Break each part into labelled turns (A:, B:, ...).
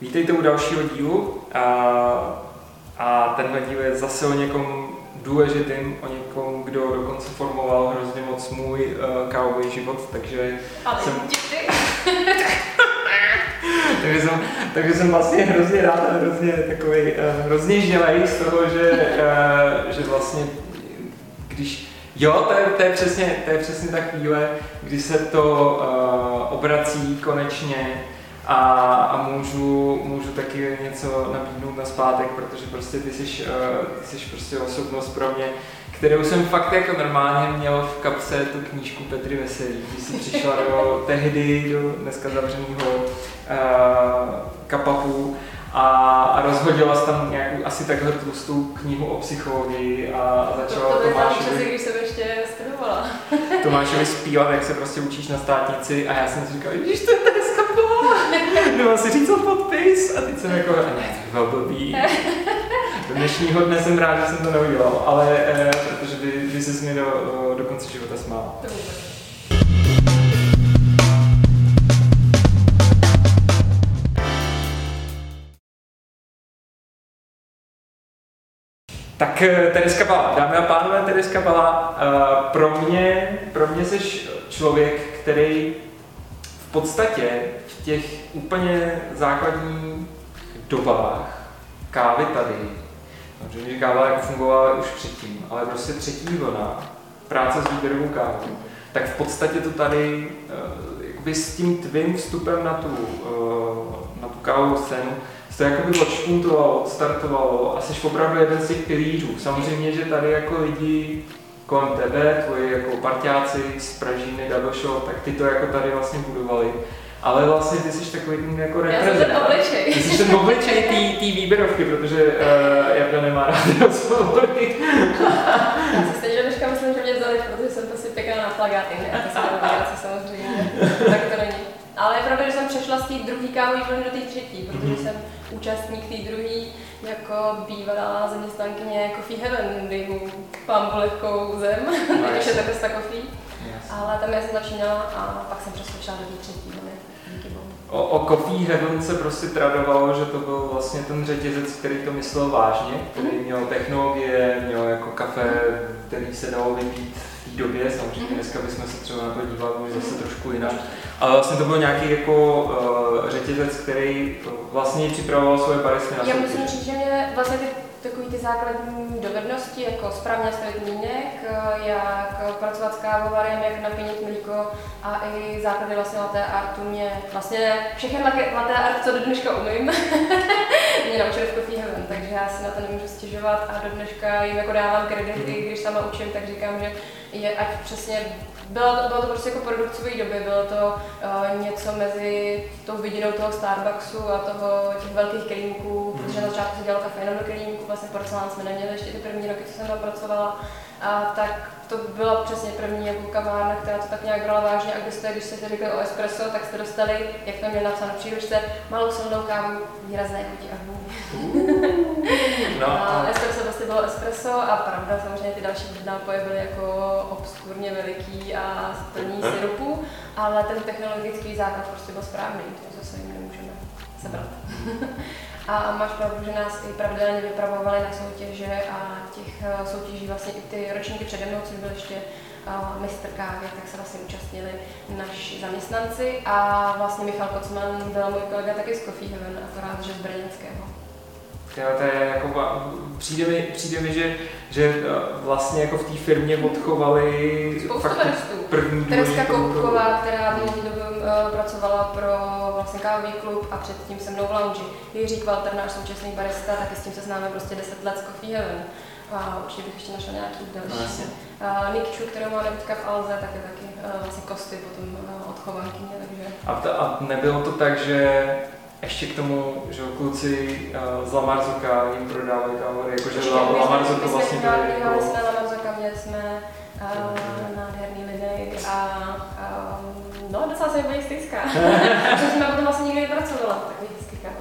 A: Vítejte u dalšího dílu a, a tenhle díl je zase o někom důležitým, o někom, kdo dokonce formoval hrozně moc můj uh, kávový život, takže
B: Ale
A: jsem, takže, jsem, takže jsem vlastně hrozně rád a hrozně takový, uh, hrozně želej z toho, že, uh, že vlastně, když Jo, to je, to je, přesně, to je přesně ta chvíle, kdy se to uh, obrací konečně a, a můžu, můžu taky něco nabídnout na zpátek, protože prostě ty jsi, uh, ty jsi prostě osobnost pro mě, kterou jsem fakt jako normálně měl v kapse tu knížku Petry Veselý, když jsi přišla do tehdy, do dneska zavřeného uh, kapapu a, a rozhodila jsi tam nějakou asi takhle tlustou knihu o psychologii a,
B: To,
A: začala
B: to tam
A: Tomášovi
B: časy, když jsem ještě studovala.
A: Tomášovi zpívat, jak se prostě učíš na státnici a já jsem si říkal, když to je nebo si říct podpis a teď jsem jako, ne, to bylo blbý. Do dnešního dne jsem rád, že jsem to neudělal, ale eh, protože by, by se mi do, do konce života smál.
B: To vůbec.
A: Tak eh, Tereska Bala, dámy a pánové, Tereska Bala, eh, pro mě, pro mě jsi člověk, který v podstatě těch úplně základních dobách kávy tady, samozřejmě, že káva jako fungovala už předtím, ale prostě třetí vlna, práce s výběrovou kávou, tak v podstatě to tady eh, jakoby s tím tvým vstupem na tu, na tu kávovou scénu to jakoby odšpuntovalo, odstartovalo a jsi opravdu jeden z těch pilířů. Samozřejmě, že tady jako lidi kolem tebe, tvoji jako partiáci z Double Shot, tak ty to jako tady vlastně budovali. Ale vlastně ty jsi takový ten jako
B: Já jsem ten obličej.
A: Ty jsi ten obličej té výběrovky, protože uh, Jarda nemá rád rozhovory.
B: Já si stejně dneška myslím, že mě vzali, protože jsem to si pěkná na plagáty, ne? To se to samozřejmě. Tak to není. Ale je pravda, že jsem přešla z té druhé kávové vlny do té třetí, protože
A: Mhm.
B: jsem účastník té druhé jako bývalá zaměstnankyně Coffee Heaven, kdy mu pán byl lehkou zem, takže to Coffee. Ale tam já jsem začínala a pak jsem přeskočila do té třetí vlny.
A: O, o Heaven se prostě tradovalo, že to byl vlastně ten řetězec, který to myslel vážně, který měl technologie, měl jako kafe, který se dalo vypít v té době, samozřejmě dneska bychom se třeba na to dívali už zase trošku jinak. Ale vlastně to byl nějaký jako uh, řetězec, který vlastně připravoval svoje baristy na
B: Já musím říct, že mě vlastně ty takový ty základní dovednosti, jako správně stavit mlýnek, jak pracovat s kávovarem, jak napínit mlíko a i základy vlastně latte artu mě, vlastně všechny latte art, co do dneška umím, mě naučili v Coffee Heaven, takže já si na to nemůžu stěžovat a do dneška jim jako dávám kredit, i když sama učím, tak říkám, že je ať přesně bylo to, bylo to prostě jako produkcové doby, bylo to uh, něco mezi tou vidinou toho Starbucksu a toho těch velkých kelímků,
A: Mhm.
B: protože na začátku se dělalo kafe jenom do kelímků, vlastně porcelán jsme neměli ještě ty první roky, co jsem tam pracovala, a tak to byla přesně první jako kavárna, která to tak nějak brala vážně. A když jste, když jste řekli o espresso, tak jste dostali, jak to měl napsáno v příručce, malou silnou kávu, výrazné chuti a.
A: No,
B: A espresso vlastně bylo espresso a pravda, samozřejmě ty další nápoje byly jako obskurně veliký a plný syrupu, ale ten technologický základ prostě byl správný, to zase jim nemůžeme sebrat. A máš pravdu, že nás i pravidelně vypravovali na soutěže a těch eh, soutěží vlastně i ty ročníky přede mnou, což byl ještě uh, mistr kávy, tak se vlastně účastnili naši zaměstnanci a vlastně Michal Kocman byl můj kolega taky z Coffee Heaven, akorát, že z Brněnského.
A: Jo, to je jako, přijde mi, přijde mi že, že uh, vlastně jako v té firmě odchovali
B: Spoustu
A: fakt
B: baristů.
A: první
B: Tereska
A: důležitou-
B: Koupková, která dlouhou dobu uh, pracovala pro vlastně kávový klub a předtím se mnou v lounge. Jiří Kvalter, náš současný barista, taky s tím se známe prostě 10 let z Coffee Heaven. A určitě bych ještě našla nějaký
A: No,
B: další. Uh, Nick Chu, kterou máme teďka v Alze, tak je taky uh, vlastně kosty potom uh, od chovankyně, takže...
A: A, ta, a nebylo to tak, že ještě k tomu, že kluci uh, z Lamarzuka jim prodávali kávory, jakože
B: my jsme-
A: Lamarzuka
B: my jsme
A: vlastně
B: dělali-
A: byli
B: dělali
A: jako...
B: jsme na Marzoka, měli jsme uh, nádherný lidi a um, no, docela se byli stejská. Protože jsme potom vlastně nikdy nepracovala, takový hezký kávo.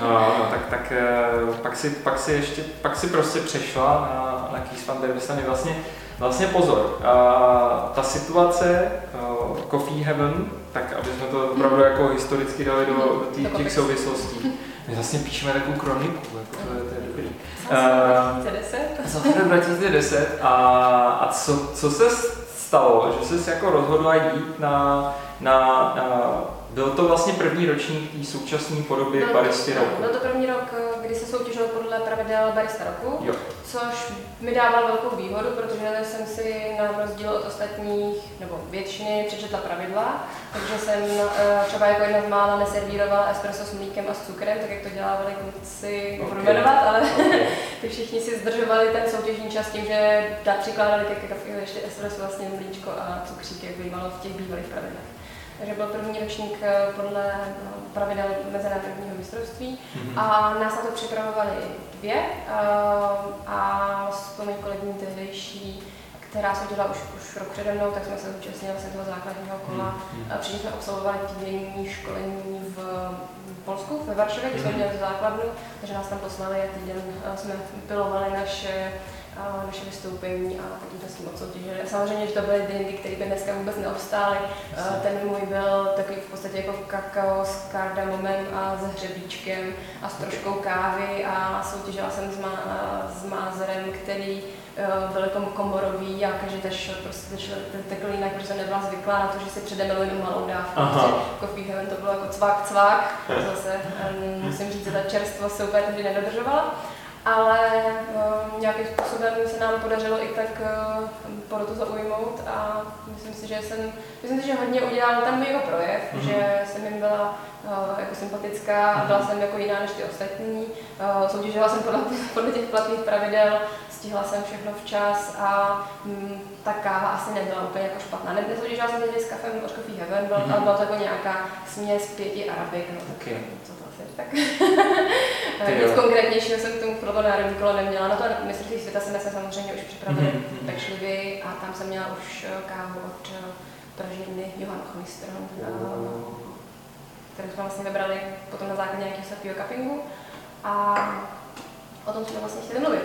A: No, no, tak, tak eh, pak, si, pak, si ještě, pak si prostě přešla na, na Keys van der. Vlastně, vlastně pozor, a ta situace, eh, Coffee Heaven, tak aby jsme to opravdu jako historicky dali do, do tý, těch souvislostí. My vlastně píšeme takovou kroniku, jako to, je, to je dobrý.
B: Zase 2010.
A: Zase 2010 a, a co, co se stalo, že jsi jako rozhodla jít na, na, na byl to vlastně první ročník té současné podoby
B: to-
A: baristy roku.
B: Byl to první rok, kdy se soutěžilo podle pravidel barista roku,
A: Jo.
B: což mi dával velkou výhodu, protože jsem si na rozdíl od ostatních, nebo většiny, přečetla pravidla, takže jsem eh, třeba jako jedna z mála neservírovala espresso s mlíkem a s cukrem, tak jak to dělávali kluci, nebudu
A: Ok.
B: jmenovat, ale
A: Okay.
B: ty všichni si zdržovali ten soutěžní čas tím, že da- přikládali ke kafe ještě espresso, vlastně mlíčko a cukřík, jak bývalo v těch bývalých pravidlech. Takže byl první ročník eh, podle eh, pravidel mezinárodního mistrovství
A: Mhm.
B: a nás na to připravovali dvě eh, a s tou kolegyní tehdejší, která soutěžila už, už rok přede mnou, tak jsme se zúčastnili vlastně toho základního kola.
A: Mhm.
B: A Předtím jsme absolvovali týdenní školení v Polsku, ve Varšavě, kde jsme
A: Mhm.
B: měli základnu, takže nás tam poslali a týden jsme pilovali naše naše vystoupení a taky to s tím odsoutěžili. Samozřejmě, že to byly drinky, které by dneska vůbec neobstály. Eh, Ten můj byl takový v podstatě jako kakao s kardamomem a s hřebíčkem a s troškou kávy a soutěžila jsem s, má, s mázerem, který eh, byl jako komorový a každý šel prostě šel ten tekl jinak, protože jsem nebyla zvyklá na to, že si přede mnou jenom malou dávku. Coffee Heaven to bylo jako cvak, cvak. Zase em, musím říct, že ta čerstvost se úplně tehdy nedodržovala. Ale um, nějakým způsobem se nám podařilo i tak uh, porotu zaujmout a myslím si, že jsem, myslím si, že hodně udělal ten můj projev,
A: Mhm.
B: že jsem jim byla uh, jako sympatická a byla jsem jako jiná než ty ostatní. Uh, soutěžila jsem podle, podle těch platných pravidel, stihla jsem všechno včas a mm, ta káva asi nebyla úplně jako špatná. Ne, nesoutěžila jsem tehdy s kafem od Coffee Heaven, byla,
A: Mhm.
B: ale byla to jako nějaká směs pěti arabik, no tak
A: Ok.
B: co to asi tak. Nic konkrétnějšího jsem k tomu pro národní kolo neměla. Na to mistrovství světa jsme se samozřejmě už připravili
A: Mhm, mhm.
B: pečlivě a tam jsem měla už eh, kávu od eh, pražírny Johan Hoistron, kterou jsme vlastně vybrali potom na základě nějakého slepého cuppingu. A o tom jsme vlastně chtěli mluvit,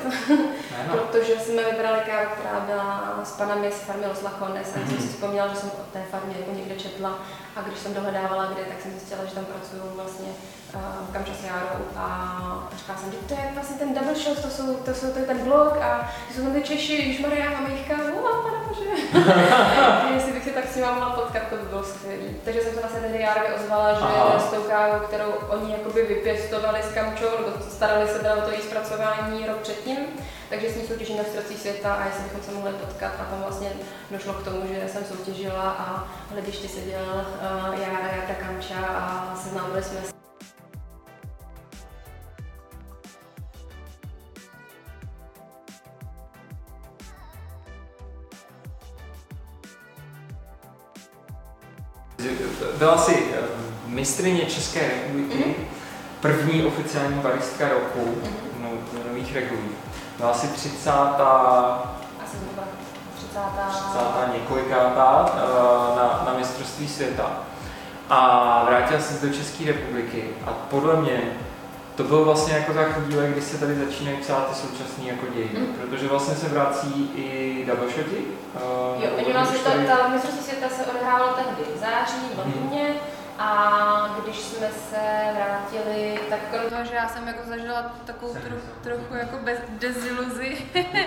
A: Ano.
B: protože jsme vybrali kávu, která byla s panami z farmy Los Lachones a já jsem
A: Mhm.
B: si vzpomněla, že jsem o té farmě jako někde četla a když jsem dohledávala kde, tak jsem zjistila, že tam pracují vlastně uh, v Kamčasjáru a říkala jsem, že to je vlastně ten double shot, to, jsou, to, jsou, to je ten blog a že jsou tam ty Češi, už Maria a jejich kávu, a pane bože. Jestli bych se tak s nimi mohla potkat, to by bylo skvělý. Takže jsem se vlastně tehdy Járovi ozvala, že
A: Aha.
B: s tou kávou, kterou oni jakoby vypěstovali s kamčou, nebo starali se teda o to její zpracování rok předtím, takže s ní soutěží na mistrovství světa a jestli bychom se mohli potkat a tam vlastně došlo k tomu, že jsem soutěžila a v hledišti seděl uh, Jára, Jarda Kamča a seznámili jsme se.
A: Byla jsi eh, mistrině České republiky,
B: Mhm.
A: první oficiální baristka roku no, nových regulí. Byla jsi 30.
B: Asi to byla 30.
A: 30. několikátá eh, na, na mistrovství světa. A vrátila se do České republiky a podle mě to byl vlastně jako ta chvíle, kdy se tady začínají psát ty současné jako dějiny,
B: Mhm.
A: protože vlastně se vrací i double shoty. eh,
B: Jo, oni vlastně ta, ta mistrovství světa se odehrávalo tehdy v září v Londýně a když jsme se vrátili, tak krom toho, že já jsem jako zažila takovou trochu, trochu jako bez deziluzi,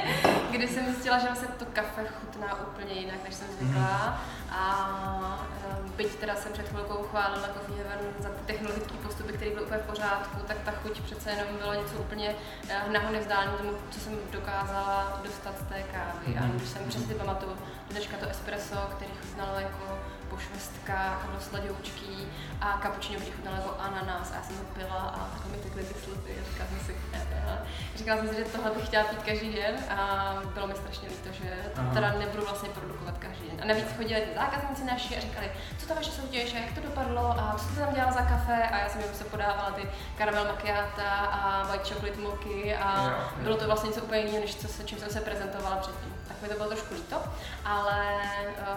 B: kdy jsem zjistila, že vlastně to kafe chutná úplně jinak, než jsem zvyklá. A eh, byť teda jsem před chvilkou chválila Coffee Heaven za ty technologické postupy, které byly úplně v pořádku, tak ta chuť přece jenom bylo něco úplně eh, nahoře vzdálení tomu, co jsem dokázala dostat z té kávy. A když jsem přesně pamatuju, dneška to espresso, který chutnalo jako švestkách, bylo sladoučký a cappuccino, který chutnalo jako ananas a já jsem ho pila a takhle mi tekly ty slzy a říkala jsem si, eh, říkala jsem si, že tohle bych chtěla pít každý den a bylo mi strašně líto, že
A: Aha.
B: teda nebudu vlastně produkovat každý den. A navíc chodili ty zákazníci naši a říkali, co to vaše soutěž, a jak to dopadlo a co jste tam dělala za kafe a já jsem jim se podávala ty karamel macchiata a white chocolate moky a
A: Jo, jo.
B: bylo to vlastně něco úplně jiného, než co se, čím jsem se prezentovala předtím. Tak mi to bylo trošku líto, ale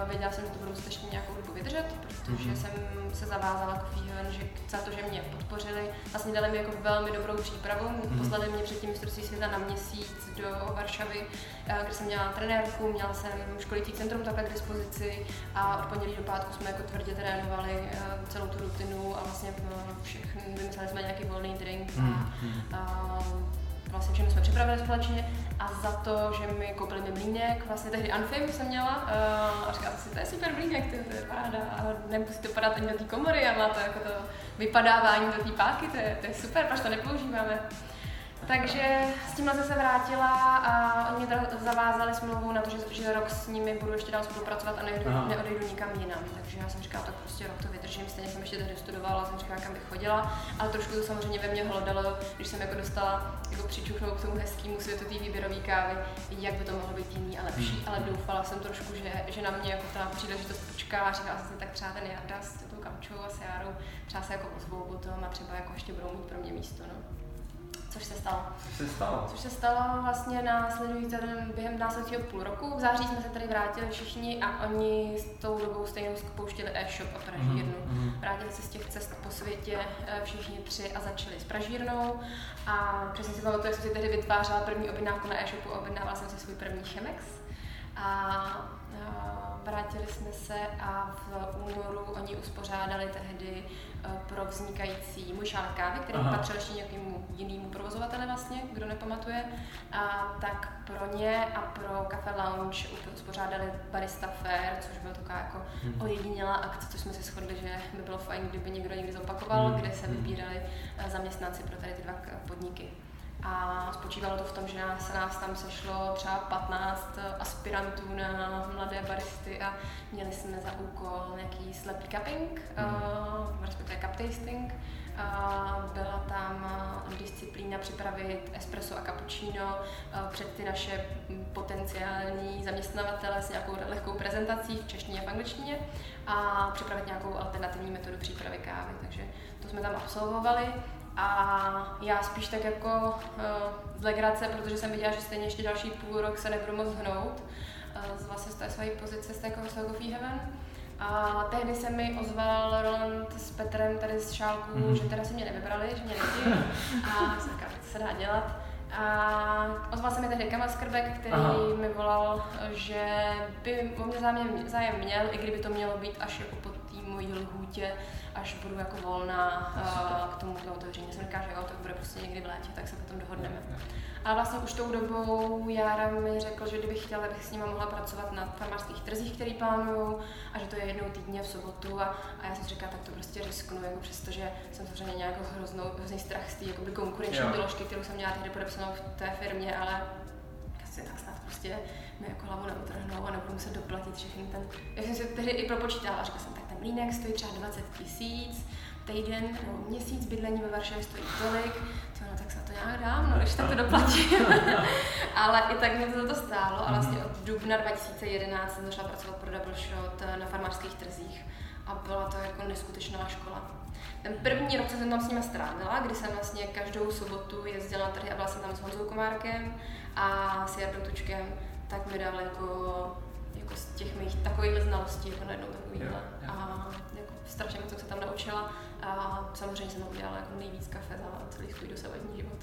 B: uh, věděla jsem, že to budu muset ještě nějakou dobu vydržet, protože
A: Mhm.
B: jsem se zavázala k Heaven, že za to, že mě podpořili, vlastně dali mi jako velmi dobrou přípravu,
A: Mhm.
B: poslali mě předtím mistrovství světa na měsíc do Varšavy, eh, kde jsem měla trenérku, měla jsem školící centrum takhle k dispozici a od pondělí do pátku jsme jako tvrdě trénovali uh, celou tu rutinu a vlastně uh, všechny, vymysleli jsme nějaký volný drink a, a vlastně všechno jsme připravili společně a za to, že mi koupili mi blínek, vlastně tehdy Anfim jsem měla uh, a říkala si, to je super blínek, to, to je paráda a nemusí to padat ani do té komory a má to jako to vypadávání do té páky, to je, to je super, proč to nepoužíváme. Takže s tímhle jsem se vrátila a oni mě zavázali smlouvu na to, že, že rok s nimi budu ještě dál spolupracovat a neodejdu, neodejdu nikam jinam. Takže já jsem říkala, tak prostě rok to vydržím, stejně jsem ještě tehdy studovala, jsem říkala, kam bych chodila, ale trošku to samozřejmě ve mně hlodalo, když jsem jako dostala jako přičuchnout k tomu hezkému světu té výběrové kávy, jak by to mohlo být jiný a lepší, hmm. ale doufala jsem trošku, že, že na mě jako ta příležitost počká říkala jsem si, tak třeba ten Jarda s tou Kamčou a Sárou třeba se jako ozvou potom a třeba jako ještě budou mít pro mě místo. No což se stalo.
A: Což se stalo?
B: Což se stalo vlastně následující během následujícího půl roku. V září jsme se tady vrátili všichni a oni s tou dobou stejnou spouštili e-shop a pražírnu. Mm-hmm. Vrátili se z těch cest po světě eh, všichni tři a začali s pražírnou. A přesně si pamatuju, jak jsem si tehdy vytvářela první objednávku na e-shopu, objednávala jsem si svůj první Chemex. A vrátili jsme se a v únoru oni uspořádali tehdy e, pro vznikající můj šálek kávy, který Aha. patřil ještě nějakému jinému provozovateli vlastně, kdo nepamatuje, a tak pro ně a pro Cafe Lounge uspořádali Barista Fair, což byla taková jako hmm. ojedinělá akce, což jsme si shodli, že by bylo fajn, kdyby někdo někdy zopakoval, hmm. kde se hmm. vybírali e, zaměstnanci pro tady ty dva podniky. A spočívalo to v tom, že nás, se nás tam sešlo třeba 15 aspirantů na mladé baristy a měli jsme za úkol nějaký slepý cupping, mm. uh, respektive cup tasting. Uh, byla tam uh, disciplína připravit espresso a cappuccino uh, před ty naše potenciální zaměstnavatele s nějakou lehkou prezentací v češtině a v angličtině a připravit nějakou alternativní metodu přípravy kávy. Takže to jsme tam absolvovali. A já spíš tak jako uh, z legrace, protože jsem viděla, že stejně ještě další půl rok se nebudu moc hnout, uh, vlastně z té své pozice z té Coffee Heaven. A tehdy se mi ozval Roland s Petrem tady z šálku, mm-hmm. že teda si mě nevybrali, že mě nechtějí. A jsem říkala, co se dá dělat. A ozval se mi tehdy Kamal Skrbek, který Aha. mi volal, že by o mě zájem, zájem měl, i kdyby to mělo být až jako po té mojí lhůtě, až budu jako volná uh, k tomu otevření. Jsem říkala, že jo, to bude prostě někdy v létě, tak se potom dohodneme. A vlastně už tou dobou Jára mi řekl, že kdybych chtěla, bych s ním mohla pracovat na farmářských trzích, který plánuju, a že to je jednou týdně v sobotu. A, a já jsem si říkala, tak to prostě risknu, jako přestože jsem samozřejmě nějakou hroznou, hrozný strach z té konkurenční doložky, kterou jsem měla tehdy podepsanou v té firmě, ale asi tak snad prostě mi jako hlavu neutrhnou a nebudu muset doplatit všechny ten. Já jsem si tehdy i propočítala a řekla jsem, tak mlínek stojí třeba 20 tisíc, týden nebo měsíc bydlení ve Varšavě stojí tolik, to no tak se to nějak dám, no, když tak to doplatím. Ale i tak mě to to stálo a vlastně od dubna 2011 jsem začala pracovat pro Double Shot na farmářských trzích a byla to jako neskutečná škola. Ten první rok, co jsem tam s nimi strávila, kdy jsem vlastně každou sobotu jezdila na trhy a byla jsem tam s Honzou Komárkem a s Jardou Tučkem, tak mi dal jako z těch mých takových znalostí, jako najednou takovýhle. A jako strašně moc se tam naučila a samozřejmě jsem tam udělala jako nejvíc kafe za celý svůj dosavadní život.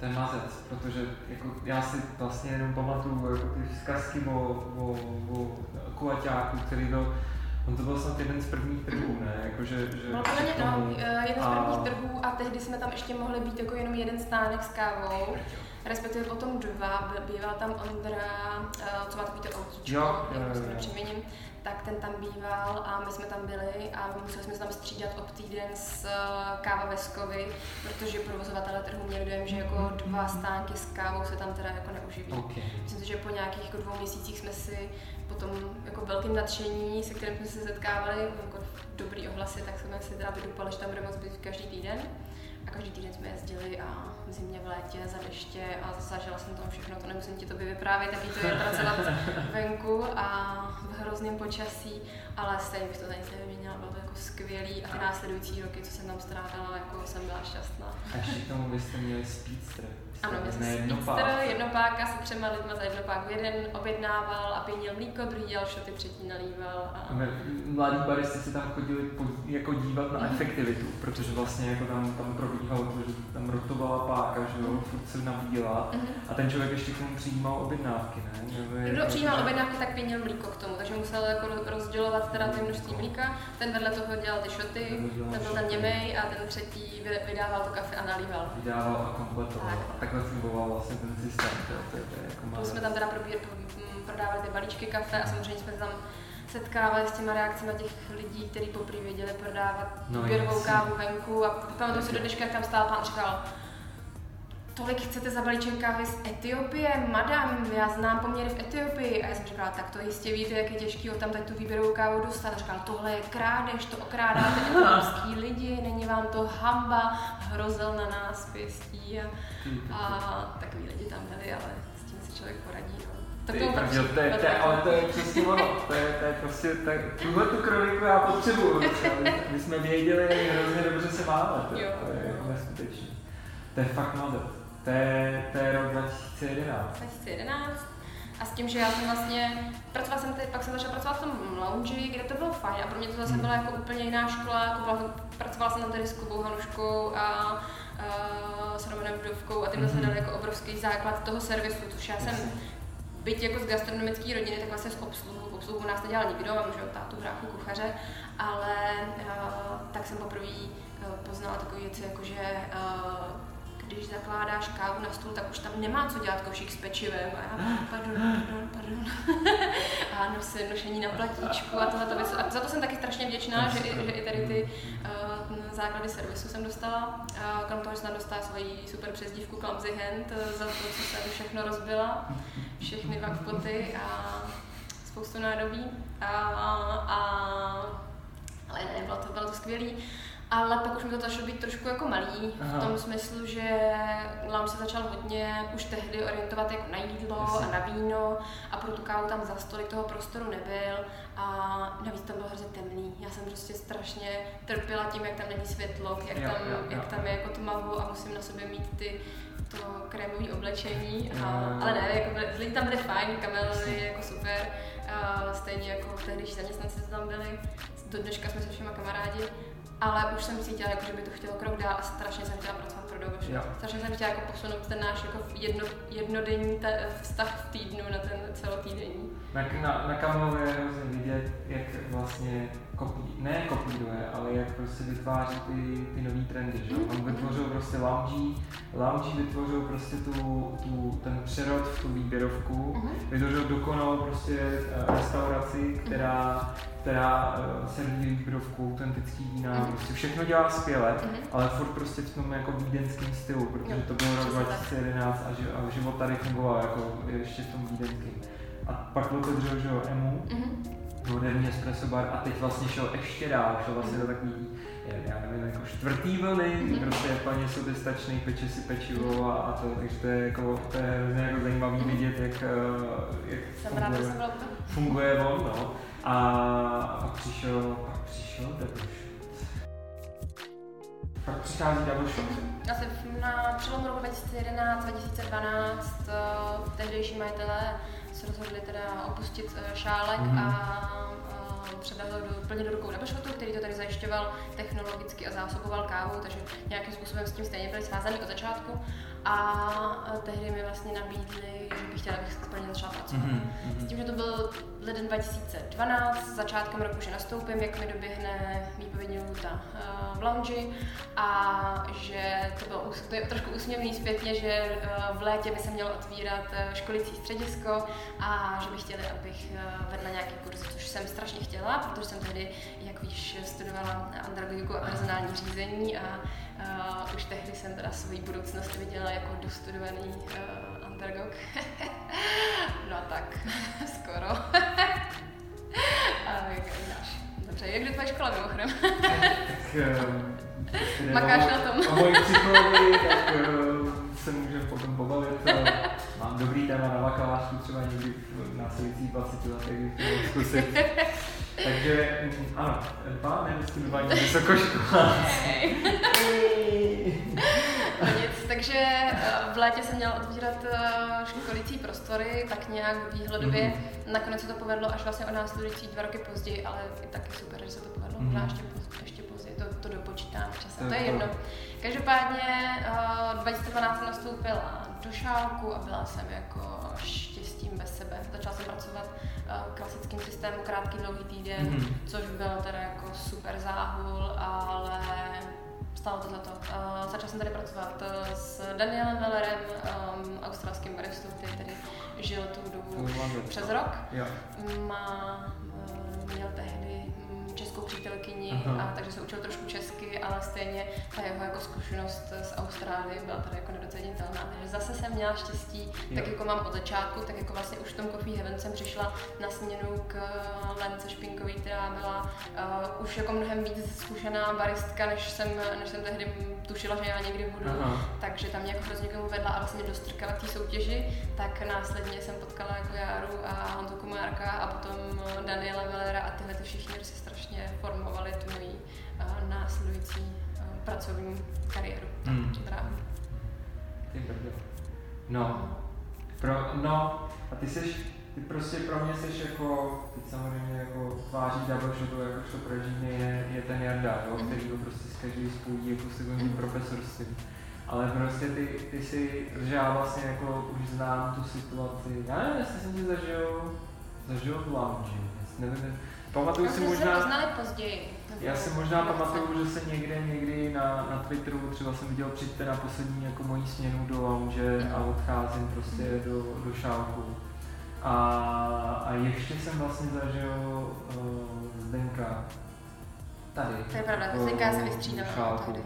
A: To je mazec, protože jako já si vlastně jenom pamatuju jako ty vzkazky o, o, o kuaťáku, který byl On to byl snad jeden z prvních trhů, ne? Jako, že, že
B: no, podle mě no, jeden z prvních trhů a tehdy jsme tam ještě mohli být jako jenom jeden stánek s kávou respektive potom dva, býval tam Ondra, uh, co má takový to autíčko, jo, jo, jo, jo. tak ten tam býval a my jsme tam byli a museli jsme se tam střídat ob týden s uh, káva Veskovy, protože provozovatele trhu měli dojem, že jako dva stánky s kávou se tam teda jako neuživí. Okay. Myslím si, že po nějakých jako dvou měsících jsme si potom jako velkým nadšení, se kterým jsme se setkávali, jako dobrý ohlasy, tak jsme si teda vydupali, že tam budeme moc být každý týden. A každý týden jsme jezdili a v zimě, v létě, za deště a zažila jsem tam všechno, to nemusím ti to by vyprávět, jaký to je pracovat venku a v hrozném počasí, ale stejně bych to tady nevyměnila, bylo to jako skvělý a ty následující roky, co jsem tam strávila, jako jsem byla šťastná.
A: A ještě k tomu byste měli speedster.
B: Ano, měl jsem speedster, jednopáka se třema lidma za jednopáku. Jeden objednával a pěnil mlíko, druhý dělal šoty, třetí nalíval. A...
A: Mladí baristi se tam chodili po, jako dívat na efektivitu, protože vlastně jako tam, tam probíhalo to, že tam rotovala páka, že jo, mm-hmm. furt se nabídila mm-hmm. a ten člověk ještě k tomu přijímal objednávky, ne?
B: Nebo Kdo přijímal objednávky, tak pěnil mlíko k tomu, takže musel jako rozdělovat teda ty množství mlíka, ten vedle toho dělal ty šoty, ten byl ten němej a ten třetí vydával to kafe a nalíval.
A: Vydával a kompletoval. Tak. Takhle fungoval vlastně ten systém. To, to, to, to, jako
B: to jsme tam teda prodávali ty balíčky kafe a samozřejmě jsme tam setkávali s těma reakcemi těch lidí, kteří poprvé věděli prodávat no, výběrovou kávu venku. A pamatuju si do dneška, jak tam stál pán říkal, tolik chcete za balíček kávy z Etiopie, madam, já znám poměry v Etiopii. A já jsem říkala, tak to jistě víte, jak je těžký tam teď tu výběrovou kávu dostat. A říkal, tohle je krádež, to okrádáte etiopský lidi, není vám to hamba, hrozel na nás pěstí. A, a takový lidi tam byli, ale s tím si člověk poradí. No.
A: Tak to, to je, to je, ale to je přesně ono, to je, to je prostě, tak, tuhle tu kroniku já potřebuju, my jsme věděli, hrozně dobře se máme, to, to je neskutečné. To je fakt mladé. To je, to je rok 2011.
B: 2011. A s tím, že já jsem vlastně, pracovala jsem pak jsem začala pracovat v tom lounge, kde to bylo fajn a pro mě to zase hmm. byla jako úplně jiná škola, jako byla, pracovala jsem tam tady s Kubou Hanuškou a uh, s Romanem Vdovkou a ty mm-hmm. jsme dali jako obrovský základ toho servisu, což já jsem byť jako z gastronomické rodiny, tak vlastně z obsluhu, obsluhu nás nedělal nikdo, mám že tátu, bráchu, kuchaře, ale uh, tak jsem poprvé uh, poznala takové věci, jako že uh, když zakládáš kávu na stůl, tak už tam nemá co dělat košík s pečivem. A já, pardon, pardon, pardon. a nosi, nošení na platíčku a tohle věc. A za to jsem taky strašně vděčná, že, i, že i tady ty uh, základy servisu jsem dostala. Uh, krom toho, že jsem dostala svoji super přezdívku Clumsy Hand za to, co jsem všechno rozbila. Všechny vakpoty a spoustu nádobí. A, a, ale ne, bylo to, bylo to skvělé. Ale pak už mi to začalo být trošku jako malý, Aha. v tom smyslu, že Lam se začal hodně už tehdy orientovat jako na jídlo Jasně. a na víno a pro tu kávu tam za stolik toho prostoru nebyl a navíc tam bylo hrozně temný. Já jsem prostě strašně trpěla tím, jak tam není světlo, jak, jo, tam, jo, jo. jak tam je jako tmavo a musím na sobě mít ty to krémové oblečení, a, ale ne, jako byli, lidi tam byli fajn, kamely jako super, a stejně jako tehdy zaměstnanci tam byli, do dneška jsme se všema kamarádi, ale už jsem cítila, jako, že by to chtělo krok dál a strašně jsem chtěla pracovat pro Dogoš. Strašně jsem chtěla jako posunout ten náš jako jedno, jednodenní ta, vztah v týdnu na ten celotýdenní.
A: Na, na, na Kamilovi je hrozně vidět, jak vlastně kopí, ne kopíruje, ale jak prostě vytváří ty, ty nové trendy. Že? On vytvořil prostě lounge, lounge vytvořil prostě tu, tu, ten přerod v tu výběrovku, uh-huh. vytvořil dokonalou prostě eh, restauraci, která, která uh, serví výběrovku, autentický vína, prostě všechno dělá skvěle, ale furt prostě v tom jako vídeňském stylu, protože to bylo rok 2011 a, a život tady fungoval jako ještě v tom vídeňském. A pak otevřel, že jo, EMU, uh-huh moderní espresso bar a teď vlastně šel ještě dál, šel vlastně do takový, já nevím, jako čtvrtý vlny, mm-hmm. prostě plně soběstačný, peče si pečivo a, a to, takže to je jako, to je hrozně jako zajímavý vidět, jak, eh, jak funguje, funguje on, no. A, a přišel, pak přišel Double Pak přichází Double Shot.
B: Asi na přelomu roku 2011-2012 eh, tehdejší majitelé se rozhodli teda opustit eh, šálek mm-hmm. a předal do, plně do rukou Nebešotu, který to tady zajišťoval technologicky a zásoboval kávu, takže nějakým způsobem s tím stejně byli svázaný od začátku. A tehdy mi vlastně nabídli, že bych chtěla, abych plně začala pracovat. Mm-hmm. S tím, že to byl leden 2012, začátkem roku, že nastoupím, jak mi doběhne výpovědní lůta uh, v lounge a že to bylo to je trošku úsměvný zpětně, že uh, v létě by se mělo otvírat uh, školicí středisko a že by chtěli, abych vedla nějaký kurz, což jsem strašně chtěla, protože jsem tehdy, jak víš, studovala andragogiku a personální řízení a už tehdy jsem teda svou budoucnost viděla jako dostudovaný andragog. no tak, skoro. a jak dáš? Dobře, jak jde tvoje škola mimochodem? tak, uh, Makáš na tom.
A: O mojí psychologii, tak uh, se můžeme potom pobavit. Mám dobrý téma na bakalářku, třeba někdy v následujících 20 letech bych zkusit. Takže mm, ano, dva nediskriminování vysokoškoláci.
B: Takže eh, v létě jsem měla otvírat eh, školící prostory, tak nějak výhledově. Mm-hmm. Nakonec se to povedlo až vlastně o následující dva roky později, ale je taky super, že se to povedlo. Mm-hmm. ještě, ještě později, to, to dopočítám v čase, to je jedno. Každopádně 2012 2012 jsem nastoupila do šálku a byla jsem jako štěstím bez sebe. Začala jsem pracovat uh, klasickým systému krátký dlouhý týden, mm-hmm. což byl teda jako super záhul, ale stálo to za to. Uh, začala jsem tady pracovat uh, s Danielem Wellerem, um, australským baristou, který tady žil tu dobu přes rok. Má, uh, měl tehdy českou přítelkyni, a takže se učil trošku česky, ale stejně ta jeho jako zkušenost z Austrálie byla tady jako nedocenitelná. Takže zase jsem měla štěstí, jo. tak jako mám od začátku, tak jako vlastně už v tom Coffee Heaven jsem přišla na směnu k eh, Lence Špinkový, která byla uh, už jako mnohem víc zkušená baristka, než jsem, než jsem tehdy tušila, že já někdy budu. Aha. Takže tam mě jako hrozně komu vedla a vlastně dostrkala té soutěži, tak následně jsem potkala jako Járu a Honzu Komárka a potom Velera a tyhle ty všichni se strašně formovali tu moji uh, následující uh, pracovní kariéru. Hmm.
A: Ty brdo. No, pro, no, a ty jsi, ty prostě pro mě jsi jako, teď samozřejmě jako tváří double shotu, jako to pro je, je ten Jarda, jo, mm. který ho prostě z každý spůdí jako sekundní mm. profesorství. Ale prostě ty, ty si, že já vlastně jako už znám tu situaci, já nevím, jestli jsem si zažil, zažil v lounge, nevím, Pamatuju si možná...
B: poznali později.
A: Já si možná pamatuju, že se někde, někdy na, na Twitteru třeba jsem viděl přijďte na poslední jako mojí směnu do lounge a odcházím prostě mm. do, do šálku. A, a ještě jsem vlastně zažil uh, Zdenka tady.
B: To je pravda, jako, Zdenka se vystřídala tady.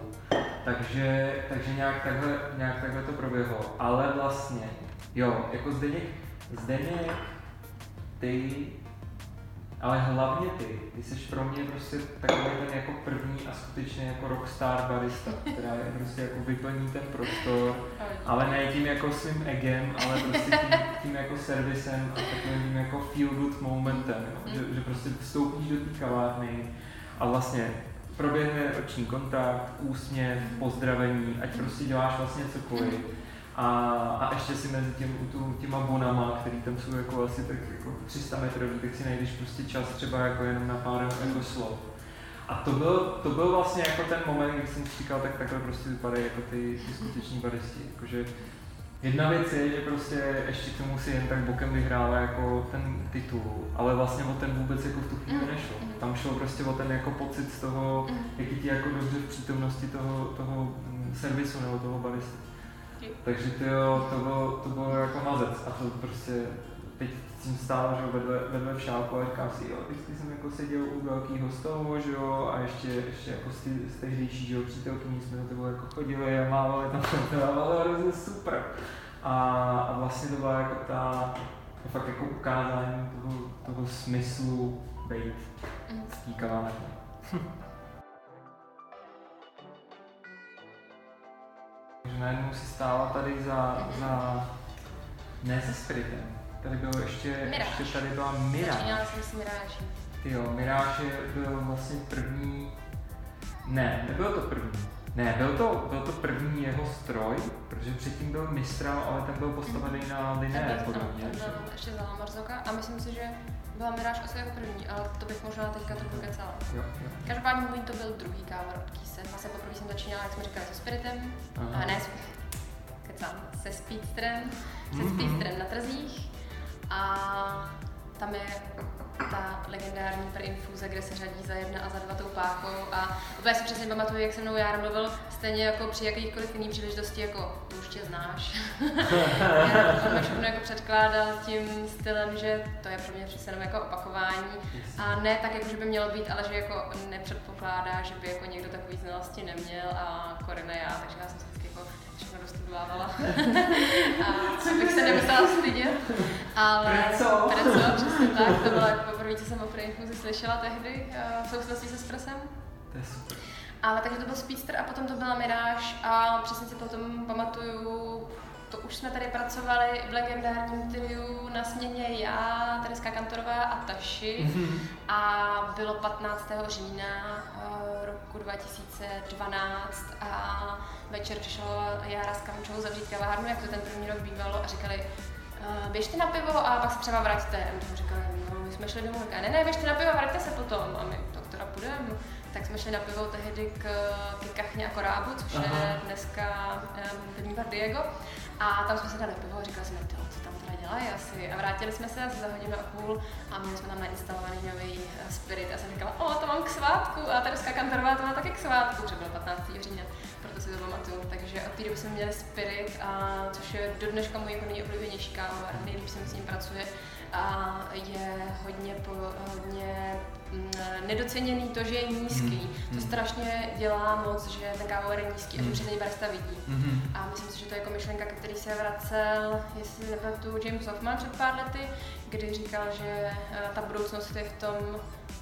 A: Takže, takže nějak, takhle, nějak takhle to proběhlo. Ale vlastně, jo, jako Zdeněk, Zdeněk, ty ale hlavně ty, ty jsi pro mě prostě takový ten jako první a skutečně jako rockstar barista, která je prostě jako vyplní ten prostor, ale ne tím jako svým egem, ale prostě tím, tím jako servisem a takovým jako feel good momentem, jo? Že, že prostě vstoupíš do té kavárny a vlastně proběhne oční kontakt, úsměv, pozdravení, ať prostě děláš vlastně cokoliv a, a ještě si mezi těm, tu, těma bonama, který tam jsou jako asi tak jako 300 metrový, tak si najdeš prostě čas třeba jako jenom na pár jako slov. A to byl, to byl vlastně jako ten moment, kdy jsem si říkal, tak takhle prostě vypadají jako ty, ty skuteční baristi. Jakože jedna věc je, že prostě ještě k tomu si jen tak bokem vyhrála jako ten titul, ale vlastně o ten vůbec jako v tu chvíli mm. nešlo. Mm. Tam šlo prostě o ten jako pocit z toho, mm. jaký ti jako dobře v přítomnosti toho, toho servisu nebo toho baristy. Takže to, jo, to, bylo, to bylo jako mazec a to prostě teď jsem stál že vedle, vedle v šálku a říkám si, jo, vždycky jsem jako seděl u velkého stolu, že jo, a ještě, ještě jako z, ty, z tehdejší, že jo, přítelkyní jsme do toho jako chodili a mávali tam, to bylo hrozně super. A, a vlastně to byla jako ta, to fakt jako ukázání toho, toho smyslu být v té kavárně. Najednou si stála tady za, za ne se Spiritem, tady bylo ještě,
B: Miráž.
A: ještě tady byla Miráž.
B: Začínala jsem s Miráží.
A: Ty jo, Miráž byl vlastně první, ne, nebyl to první, ne, byl to, byl to první jeho stroj, protože předtím byl Mistral, ale ten byl postavený na liné podobně.
B: Ten byl ještě za Marzoka a myslím si, že byla Miráž asi jako první, ale to bych možná teďka trochu kecala. Každopádně můj to byl druhý káva od Kýse. Vlastně poprvé jsem začínala, jak jsme říkali, se Spiritem, Aha. a ne kecám, se Speedstrem, se mm-hmm. Speedstrem na trzích a tam je ta legendární preinfuze, kde se řadí za jedna a za dva tou pákou a úplně si přesně pamatuju, jak se mnou Jár mluvil stejně jako při jakýchkoliv jiný příležitosti, jako tu už tě znáš. Já to všechno jako předkládal tím stylem, že to je pro mě přesně jenom jako opakování a ne tak, jako že by mělo být, ale že jako nepředpokládá, že by jako někdo takový znalosti neměl a Korina já, takže já jsem se vždycky jako všechno dostudovávala. a bych se nemusela. Ale
A: Preco.
B: Preco, přesně tak, to bylo jako poprvé, co jsem o preinfuzi slyšela tehdy uh, v souvislosti se Espressem.
A: To je super.
B: Ale takže to byl Speedster a potom to byla Mirage a přesně si potom pamatuju, to už jsme tady pracovali v legendárním triu na směně já, Tereska Kantorová a Taši mm-hmm. a bylo 15. října uh, roku 2012 a večer přišel Jara s Kamčou zavřít kavárnu, jak to ten první rok bývalo a říkali, běžte na pivo a pak se třeba vraťte. A my jsme říkali, no, my jsme šli domů, ne, ne, běžte na pivo a vraťte se potom. A my, tak teda půjdeme tak jsme šli na pivo tehdy k, k Kachně a Korábu, což Aha. je dneska um, Bar Diego. A tam jsme si dali pivo a říkali jsme, to, dělají asi. A vrátili jsme se asi za hodinu a půl a měli jsme tam nainstalovaný nový eh, spirit. A jsem říkala, o, to mám k svátku. A tady Kantorová to má taky k svátku, protože bylo 15. října proto si to pamatuju. Takže od té doby jsme měli Spirit, a, což je do dneška můj jako nejoblíbenější kávovar, nejlíp se s ním pracuje a je hodně, po, hodně mm, nedoceněný to, že je nízký. Mm. To strašně dělá moc, že ten kávovar je nízký a že před něj barista vidí. Mm. A myslím si, že to je jako myšlenka, který se vracel, jestli nepamatuju, James Hoffman před pár lety, kdy říkal, že eh, ta budoucnost je v tom,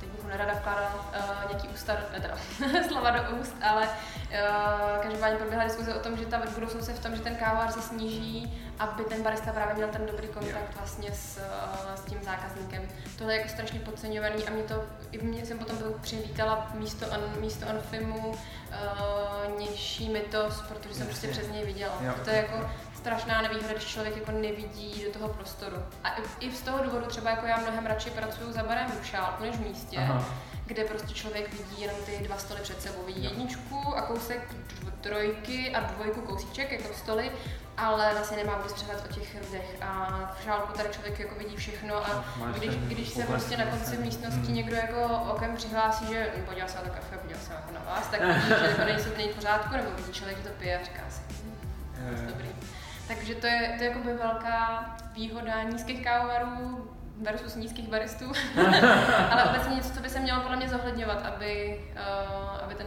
B: teď bych nerada vkládala uh, nějaký ústa, ne teda, slova do úst, ale uh, každopádně proběhla diskuze o tom, že ta budoucnost je v tom, že ten kávovar se sníží, aby ten barista právě měl ten dobrý kontakt vlastně s, uh, s tím zákazníkem. Tohle je jako strašně podceňovaný a mě to, i mě jsem potom přivítala místo, on, místo on filmu uh, nižší mytos, protože jsem prostě přes něj viděla. To je jako strašná nevýhoda, když člověk jako nevidí do toho prostoru. A i, i z toho důvodu třeba jako já mnohem radši pracuji za barem v šálku než v místě, Aha. kde prostě člověk vidí jenom ty dva stoly před sebou. Vidí jedničku a kousek trojky a dvojku kousíček jako stoly, ale vlastně nemá vůbec přehled o těch lidech. A v šálku tady člověk jako vidí všechno a když, když se prostě na konci místnosti hmm. někdo jako okem přihlásí, že podívá se na to kafe, podívá se jako na vás, tak vidí, že to v pořádku, nebo vidí člověk, že to pije a říká si, hm, dobrý. Takže to je, to je jakoby velká výhoda nízkých kávovarů versus nízkých baristů. Ale obecně něco, co by se mělo podle mě zohledňovat, aby, uh, aby ten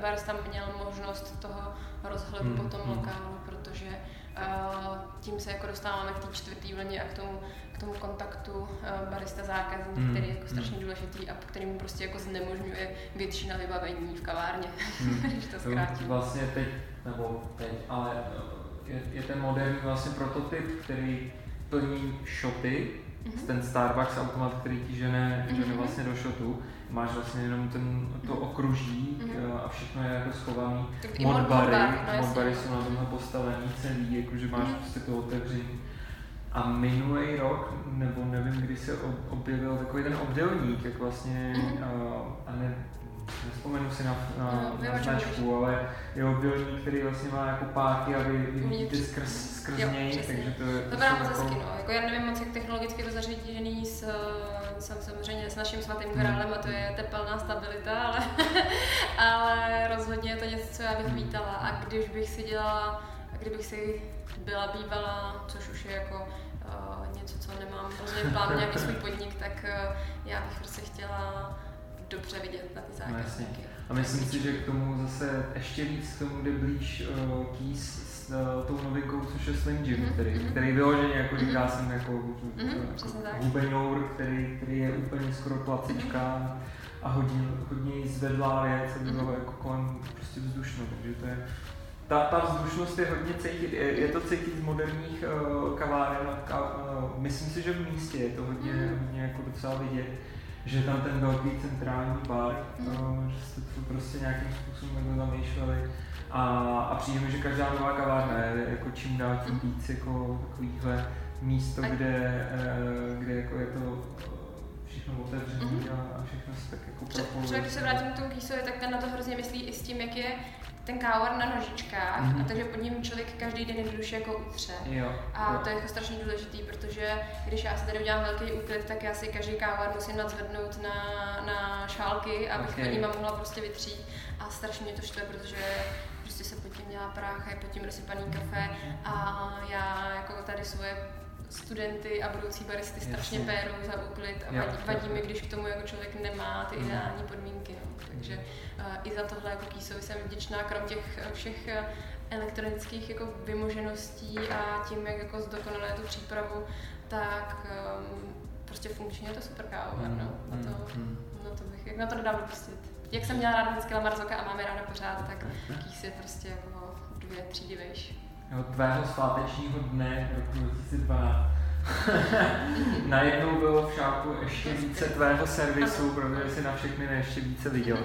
B: barista měl možnost toho rozhledu hmm. po tom hmm. lokálu, protože uh, tím se jako dostáváme k té čtvrté vlně a k tomu, k tomu kontaktu uh, barista zákazník, hmm. který je jako strašně hmm. důležitý a který mu prostě jako znemožňuje většina vybavení v kavárně, hmm. když to zkrátím.
A: Vlastně teď, nebo teď, ale je, je ten moderní vlastně prototyp, který plní shoty, mm-hmm. ten Starbucks automat, který ti žene, mm-hmm. žene vlastně do shotu. Máš vlastně jenom ten, to mhm. okruží mm-hmm. a všechno je jako schovaný. Modbary, no modbary jsou na tomhle postavený celý, jakože máš mm-hmm. prostě to otevření. A minulý rok, nebo nevím, kdy se objevil takový ten obdelník, jak vlastně, mm-hmm. a ne, nespomenu si na, na, no, na značku, ale je obdelník, který vlastně má jako páky a vy, vy vidíte skrz, skrz
B: jo,
A: něj, přesně. takže to je...
B: To vypadá moc hezky, no. Jako já nevím moc, jak technologicky to zařízený s, jsem samozřejmě s naším svatým hmm. králem a to je tepelná stabilita, ale, ale rozhodně je to něco, co já bych hmm. vítala a když bych si dělala, kdybych si byla bývala, což už je jako uh, něco, co nemám rozhodně plán nějaký svůj podnik, tak uh, já bych prostě chtěla dobře vidět na ty zákazníky. No,
A: a myslím si, že k tomu zase ještě víc k tomu jde blíž uh, Keys s uh, tou novinkou, což je Slim Jim, mm-hmm. který, mhm. který vyloženě jako říká mm-hmm. jsem jako, mm-hmm, jako hubenour, který, který je úplně skoro placička mm-hmm. a hodně, hodně zvedlá věc a bylo mm-hmm. jako kolem prostě vzdušno, takže to je ta, ta vzdušnost je hodně cítit, je, je to cítit z moderních uh, kaváren, uh, myslím si, že v místě je to hodně, mm. hodně jako docela vidět že tam ten velký centrální bar, mm. že jste to prostě nějakým způsobem jako zamýšleli. A, a přijde mi, že každá nová kavárna je jako čím dál tím mhm. víc jako takovýhle místo, kde, eh, kde jako je to všechno otevřené mm-hmm. a, a všechno se tak jako propojuje.
B: Třeba když se vrátím k tomu kýsovi, tak ten na to hrozně myslí i s tím, jak je ten kávovar na nožičkách, mm-hmm. a takže pod ním člověk každý den jednoduše jako utře.
A: Jo,
B: a
A: jo.
B: to je jako strašně důležitý, protože když já si tady udělám velký úklid, tak já si každý kávovar musím nadzvednout na, na šálky, abych okay. pod ním mohla prostě vytřít. A strašně mě to štve, protože prostě se pod tím dělá prácha, je pod tím rozsypaný kafe a já jako tady svoje studenty a budoucí baristy strašně péru za úklid a vadí, vadí mi, když k tomu jako člověk nemá ty mhm. ideální podmínky. No. Takže uh, i za tohle jako Kýsovi jsem vděčná, krom těch eh, všech uh, elektronických jako vymožeností a tím, jak jako zdokonalé tu přípravu, tak um, prostě funkčně je to super káva. Mm, no. Na, to, mm, na to bych, jak na to nedám dopustit. Jak jsem měla ráda vždycky Lamarzoka a máme ráda pořád, tak Kýs je prostě jako dvě třídy vejš
A: jeho tvého svátečního dne roku 2012. Najednou bylo v šáku ještě více tvého servisu, protože si na všechny ještě více viděl.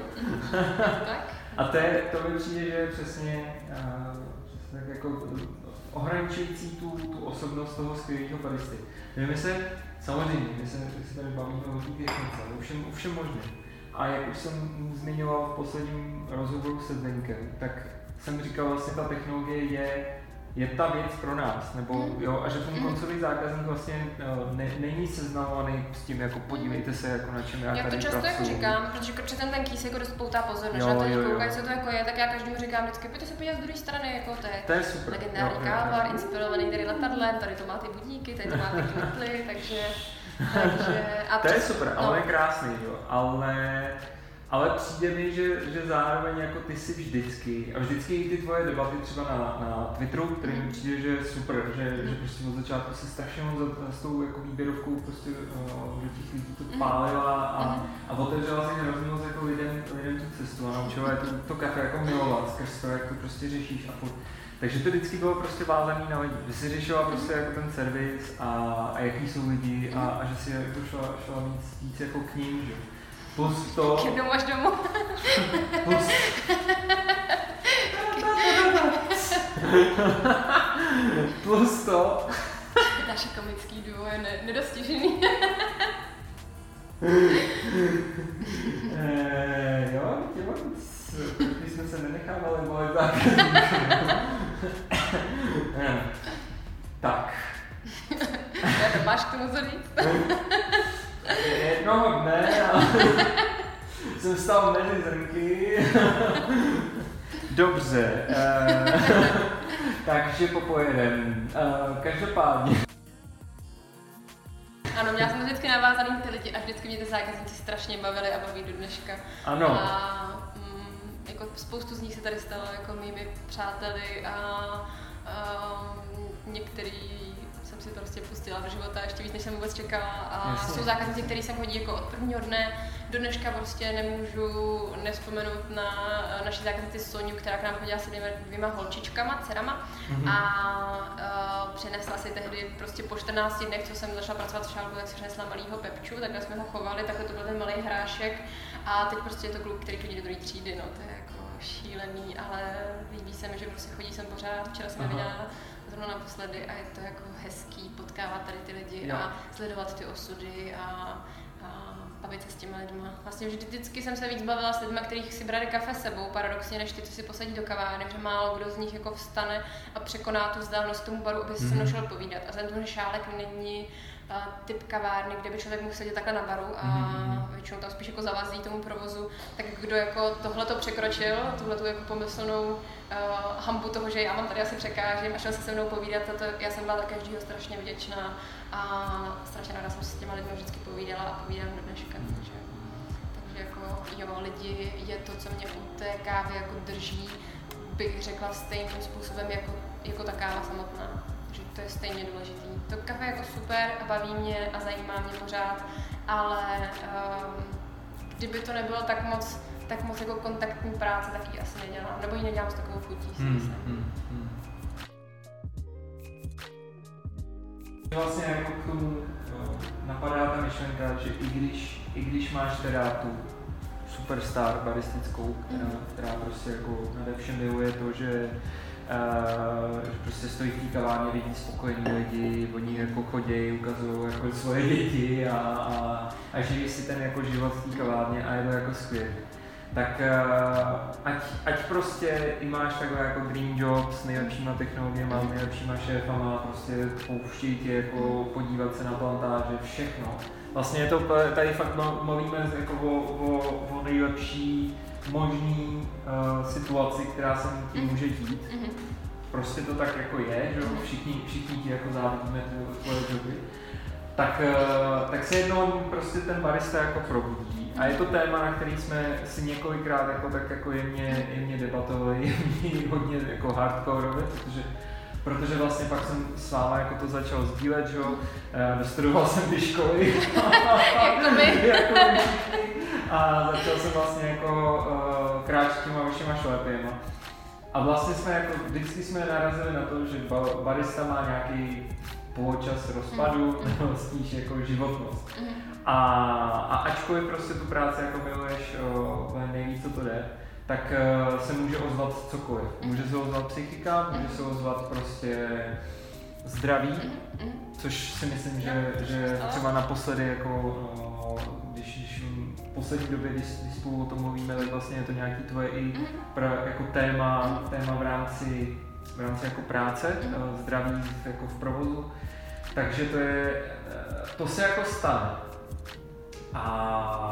A: A to, je, to mi přijde, že je přesně, uh, přesně tak jako ohraničující tu, tu osobnost toho skvělého baristy. My se, samozřejmě, my se, my se tady bavíme o té technice, o všem, o všem možném. A jak už jsem zmínila v posledním rozhovoru se Zdenkem, tak jsem říkal, vlastně ta technologie je je ta věc pro nás, nebo
B: Mhm.
A: jo, a že ten koncový zákazník vlastně uh, ne, není seznamovaný s tím, jako podívejte se, jako na čem já,
B: Já to
A: tady
B: často jako
A: pracuji.
B: říkám, protože přece ten, ten kýs jako dost poutá pozornost,
A: Jo,
B: že na to
A: jo,
B: koukají, co to jako je, tak já každému říkám vždycky, pojďte se podívat z druhé strany, jako to je
A: To je super.
B: legendární
A: jo, jo, jo.
B: kávar, inspirovaný tady letadlem, tady to má ty budíky, tady to má ty kmotly, takže, takže a
A: To je super,
B: no.
A: ale je krásný, jo. Ale, ale přijde mi, že, že zároveň jako ty si vždycky, a vždycky i ty tvoje debaty třeba na, na Twitteru, který mi přijde, že je super, že, že prostě od začátku se strašně moc za, s tou jako výběrovkou prostě uh, do těch lidí to pálila a, a otevřela si hrozně moc jako lidem, lidem tu cestu a naučila je to, to kafe jako milovat skrz to, jak to prostě řešíš a furt. Takže to vždycky bylo prostě vázaný na lidi. Že si řešila prostě jako ten servis a, a jaký jsou lidi a, a že si jako šla, šla víc, víc jako k ním, že? Plus to,
B: Jednou až domů.
A: plus, plus to,
B: Naše komický duo je ne, nedostižený.
A: eh, jo, my jsme se nenechávali volit tak. Eh, tak.
B: Já to máš k tomu co říct?
A: Jednoho dne a jsem stál mezi zrnky. Dobře, eh, takže popojedem. Eh, každopádně.
B: Ano, měla jsem vždycky navázaný na ty lidi a vždycky mě ty zákazníci strašně bavili a baví do dneška.
A: Ano.
B: A mm, jako spoustu z nich se tady stalo jako mými přáteli a, a některý jsem si prostě pustila do života ještě víc, než jsem vůbec čekala. A
A: Jasně.
B: jsou zákazníci, který sem chodí jako od prvního dne. Do dneška prostě nemůžu nespomenout na eh, naši zákaznici Soniu, která k nám chodila s dvěma, dvěma holčičkama, dcerama.
A: Mhm.
B: A uh, přinesla si tehdy prostě po 14 dnech, co jsem začala pracovat v šálku, tak si přinesla malýho Pepču, takhle jsme ho chovali, takhle to byl ten malý hrášek. A teď prostě je to kluk, který chodí do druhé třídy, no to je jako šílený, ale líbí se mi, že prostě chodí sem pořád. Včera jsem viděla zrovna naposledy a je to jako hezký potkávat tady ty lidi
A: Jo.
B: a sledovat ty osudy a, a bavit se s těma lidma. Vlastně vždy- vždycky jsem se víc bavila s lidmi, kterých si brali kafe sebou, paradoxně, než ty, co si posadí do kavárny, že málo kdo z nich jako vstane a překoná tu vzdálenost tomu baru, aby si se mnou
A: Mhm.
B: šel povídat. A ten šálek není typ kavárny, kde by člověk mohl sedět takhle na baru a
A: Mhm.
B: většinou tam spíš jako zavazí tomu provozu, tak kdo jako tohle to překročil, tuhle tu jako pomyslnou uh, hambu toho, že já mám tady asi překážím a šel se se mnou povídat, to já jsem byla za každého strašně vděčná a strašně ráda jsem se s těma lidmi vždycky povídala a povídám do dneška. Takže, takže jako jo, lidi je to, co mě u té kávy jako drží, bych řekla stejným způsobem jako, jako ta káva samotná. Že to je stejně důležitý. To kafe je jako super a baví mě a zajímá mě pořád, ale um, kdyby to nebylo tak moc, tak moc jako kontaktní práce, tak ji asi nedělám. Nebo ji nedělám s takovou chutí, si
A: Hmm,
B: myslím.
A: hmm, hmm. Vlastně jako k tomu napadá ta myšlenka, že i když, i když máš teda tu superstar baristickou, která,
B: Mhm.
A: která prostě jako nade všem miluje to, že Uh, že prostě stojí v té kavárně, vidí spokojení lidi, oni jako chodí, ukazují jako svoje děti a, a, a žijí si ten jako život v té kavárně a je to jako skvělé. Tak uh, ať, ať prostě i máš takhle jako dream job s nejlepšíma technologiemi, nejlepšíma šéfama, prostě pouštějí tě jako podívat se na plantáže, všechno. Vlastně je to, tady fakt mlu- mluvíme jako o, o, o nejlepší možný uh, situaci, která se tím může dít.
B: Mhm.
A: Prostě to tak jako je, že jo, všichni, všichni ti jako závidíme tvoje joby. Tak, uh, tak se jednou prostě ten barista jako probudí. A je to téma, na který jsme si několikrát jako tak jako jemně, jemně debatovali, jemně hodně jako hardcore, protože protože vlastně pak jsem s váma jako to začal sdílet, že jo, Eh, dostudoval jsem ty školy. A začal jsem vlastně jako uh, kráčet těma vašima šlepěma. A vlastně jsme jako, vždycky jsme narazili na to, že ba- barista má nějaký poločas rozpadu, nebo spíš jako životnost.
B: Mhm.
A: A, a ačkoliv prostě tu práci jako miluješ o, nejvíc, co to jde, tak uh, se může ozvat cokoliv. Může se ozvat psychika, může se ozvat prostě zdraví,
B: Mhm.
A: což si myslím, že, že třeba naposledy jako, o, když, když v poslední době, když, když spolu o tom mluvíme, tak vlastně je to nějaký tvoje i
B: Mhm.
A: pra, jako téma, téma v rámci v rámci jako práce, mm. zdraví jako v provozu. Takže to je, to se jako stane. A,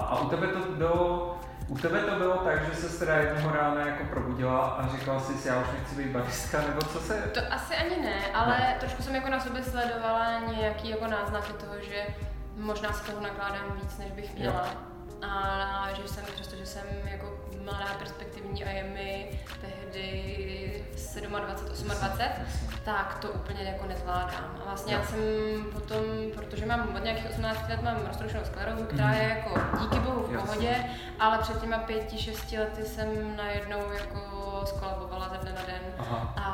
A: a u tebe to bylo, u tebe to bylo tak, že se teda jednoho rána jako probudila a říkala si, já už nechci být baristka, nebo co se...
B: To asi ani ne, ale ne. trošku jsem jako na sobě sledovala nějaký jako náznaky toho, že možná se toho nakládám víc, než bych měla. Jo a že jsem, přestože jsem jako mladá, perspektivní a je mi tehdy 27, 28, tak to úplně jako nezvládám. A vlastně já jsem potom, protože mám od nějakých 18 let mám roztroušenou sklerózu, která je jako díky bohu v pohodě, ale před těma pěti, šesti lety jsem najednou jako skolabovala ze dne na den a,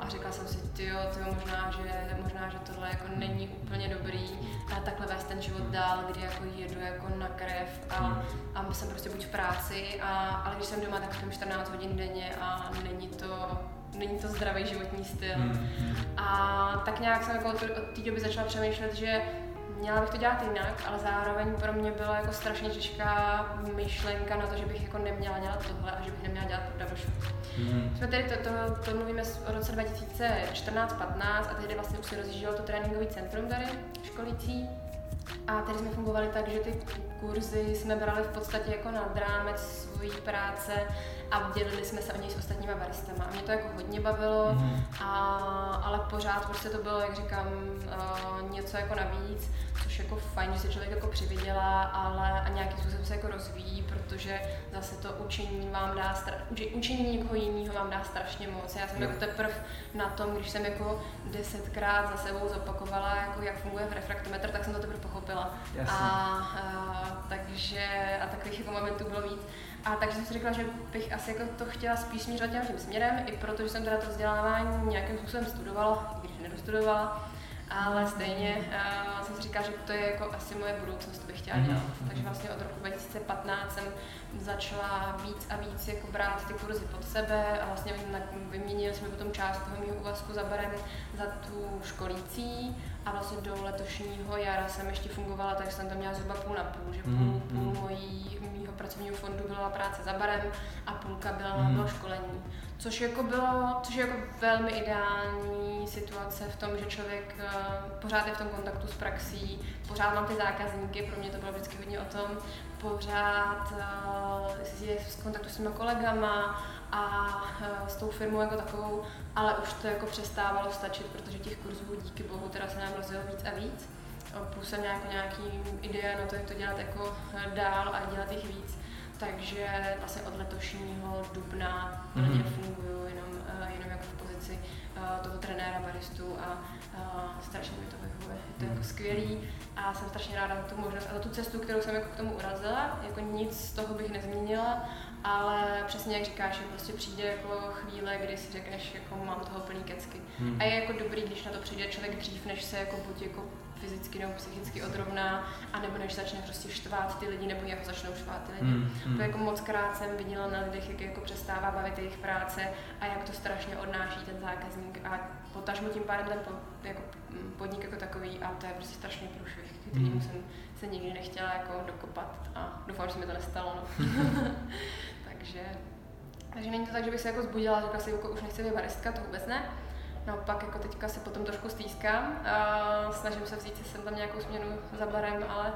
B: a říkala jsem si, ty jo, možná, že, možná, že tohle jako není úplně dobrý a takhle vést ten život dál, kdy jako jedu jako na krev a, hmm. a jsem prostě buď v práci, a, ale když jsem doma, tak jsem 14 hodin denně a není to není to zdravý životní styl. Mm. A tak nějak jsem jako od té doby začala přemýšlet, že měla bych to dělat jinak, ale zároveň pro mě byla jako strašně těžká myšlenka na to, že bych jako neměla dělat tohle a že bych neměla dělat double Mm. Jsme tady to, to, to mluvíme o roce 2014-15 a tehdy vlastně už se rozjíždělo to tréninkové centrum tady, školící. A tady jsme fungovali tak, že ty kurzy jsme brali v podstatě jako nad rámec svojí práce a dělili jsme se o něj s ostatníma baristama. A mě to jako hodně bavilo, mm-hmm. a, ale pořád prostě to bylo, jak říkám, uh, něco jako navíc, což jako fajn, že se člověk jako přivydělá, ale a nějakým způsobem se jako rozvíjí, protože zase to učení vám dá, stra- učení někoho jiného vám dá strašně moc. Já jsem jako teprve na tom, když jsem jako desetkrát za sebou zopakovala, jako jak funguje refraktometr, tak jsem to teprve pochopila. A, a, takže a takových jako momentů bylo víc. A takže jsem si řekla, že bych asi jako to chtěla spíš směřovat tím směrem, i protože jsem teda to vzdělávání nějakým způsobem studovala, i když nedostudovala ale stejně uh, jsem si říkala, že to je jako asi moje budoucnost, to bych chtěla dělat. Mm-hmm. Takže vlastně od roku 2015 jsem začala víc a víc jako brát ty kurzy pod sebe a vlastně vyměnili jsme potom část toho mého úvazku za barem za tu školící a vlastně do letošního jara jsem ještě fungovala, takže jsem tam měla zhruba půl na půl, že půl, mm-hmm. půl mojí, mýho pracovního fondu byla práce za barem a půlka byla, mm-hmm. bylo školení. Což jako bylo, což je jako velmi ideální situace v tom, že člověk uh, pořád je v tom kontaktu s praxí, pořád mám ty zákazníky, pro mě to bylo vždycky hodně o tom, pořád uh, je v kontaktu s těma kolegama a uh, s tou firmou jako takovou, ale už to jako přestávalo stačit, protože těch kurzů díky bohu teda se nám rozjelo víc a víc. Plus jsem nějak, nějaký ideje na to, jak to dělat jako dál a dělat jich víc. Takže vlastně od letošního dubna mm-hmm. funguju jenom, uh, jenom jako v pozici uh, toho trenéra baristu a strašně mi to vyhovuje. Je to mm-hmm. jako skvělý a jsem strašně ráda za tu možnost a za tu cestu, kterou jsem jako k tomu urazila. Jako nic z toho bych nezměnila, ale přesně jak říkáš, že prostě přijde jako chvíle, kdy si řekneš, jako mám toho plný kecky. Mm-hmm. A je jako dobrý, když na to přijde člověk dřív, než se jako buď jako fyzicky nebo psychicky odrovná, anebo než začne prostě štvát ty lidi, nebo jako začnou štvát ty lidi. Mm, mm. To jako moc krát jsem viděla na lidech, jak jako přestává bavit jejich práce a jak to strašně odnáší ten zákazník a potažmo tím pádem ten jako podnik jako takový a to je prostě strašně průšvih, kterým mm. jsem se nikdy nechtěla jako dokopat a doufám, že se mi to nestalo. No. takže, takže není to tak, že bych se jako zbudila a řekla si, jako už nechci být baristka, to vůbec ne Naopak jako teďka se potom trošku stýskám. A snažím se vzít si sem tam nějakou směnu za barem, ale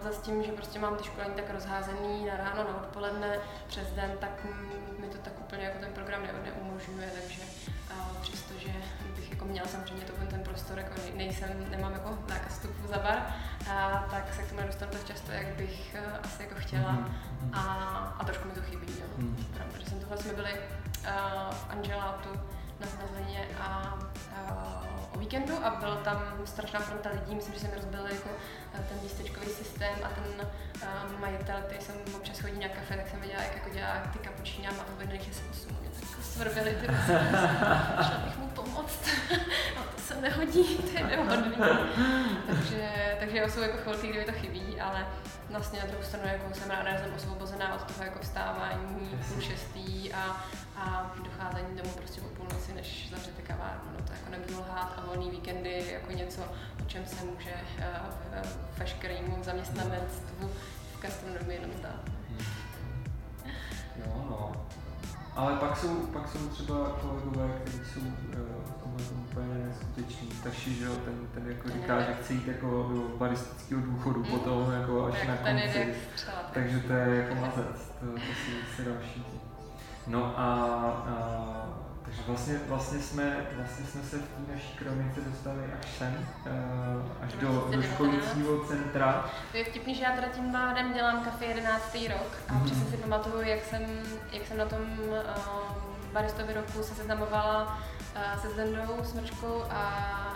B: za tím, že prostě mám ty školení tak rozházený na ráno, na odpoledne, přes den, tak mi to tak úplně jako ten program ne, neumožňuje, takže přestože bych jako měla samozřejmě to ten prostor, jako nejsem, nemám jako zákaz vstupu za bar, a, tak se k tomu nedostanu tak často, jak bych asi jako chtěla mm-hmm. a, a trošku mi to chybí, jo. Mm-hmm. Pravda, že jsem tohle jsme byli uh, v Angelátu, na Znameně a, a o víkendu a byl tam strašná fronta lidí, myslím, že se mi rozbil jako ten místečkový systém a ten uh, majitel, který jsem občas chodí na kafe, tak jsem viděla, jak jako dělá ty kapučíny a má uvedených, jestli 8 svrběly ty šla bych mu pomoct a to se nehodí, to je nevhodný. takže, takže jsou jako chvilky, kdy mi to chybí, ale vlastně na druhou stranu jako jsem ráda, že jsem osvobozená od toho jako vstávání půl šestý a, a docházení domů prostě po půlnoci, než zavřete kavárnu. No to jako nebudu lhát a volný víkendy jako něco, o čem se může uh, veškerému zaměstnanectvu v gastronomii jenom zdát.
A: Ale pak jsou, pak jsou třeba kolegové, kteří jsou uh, tomhle úplně neskuteční. Takže že jo, ten, ten jako ten říká, že chce jít jako do baristického důchodu mm. potom jako až
B: Jak
A: na konci. Takže to je jako mazec, to, to si, si další. No a, a vlastně, vlastně, jsme, vlastně jsme se v té naší kronice dostali až sem, uh, až do, do školícího centra.
B: To je vtipný, že já teda tím pádem dělám kafe 11. rok a
A: Mhm.
B: přesně si pamatuju, jak jsem, jak jsem na tom uh, baristovi roku se seznamovala uh, se Zdendou Smrčkou a,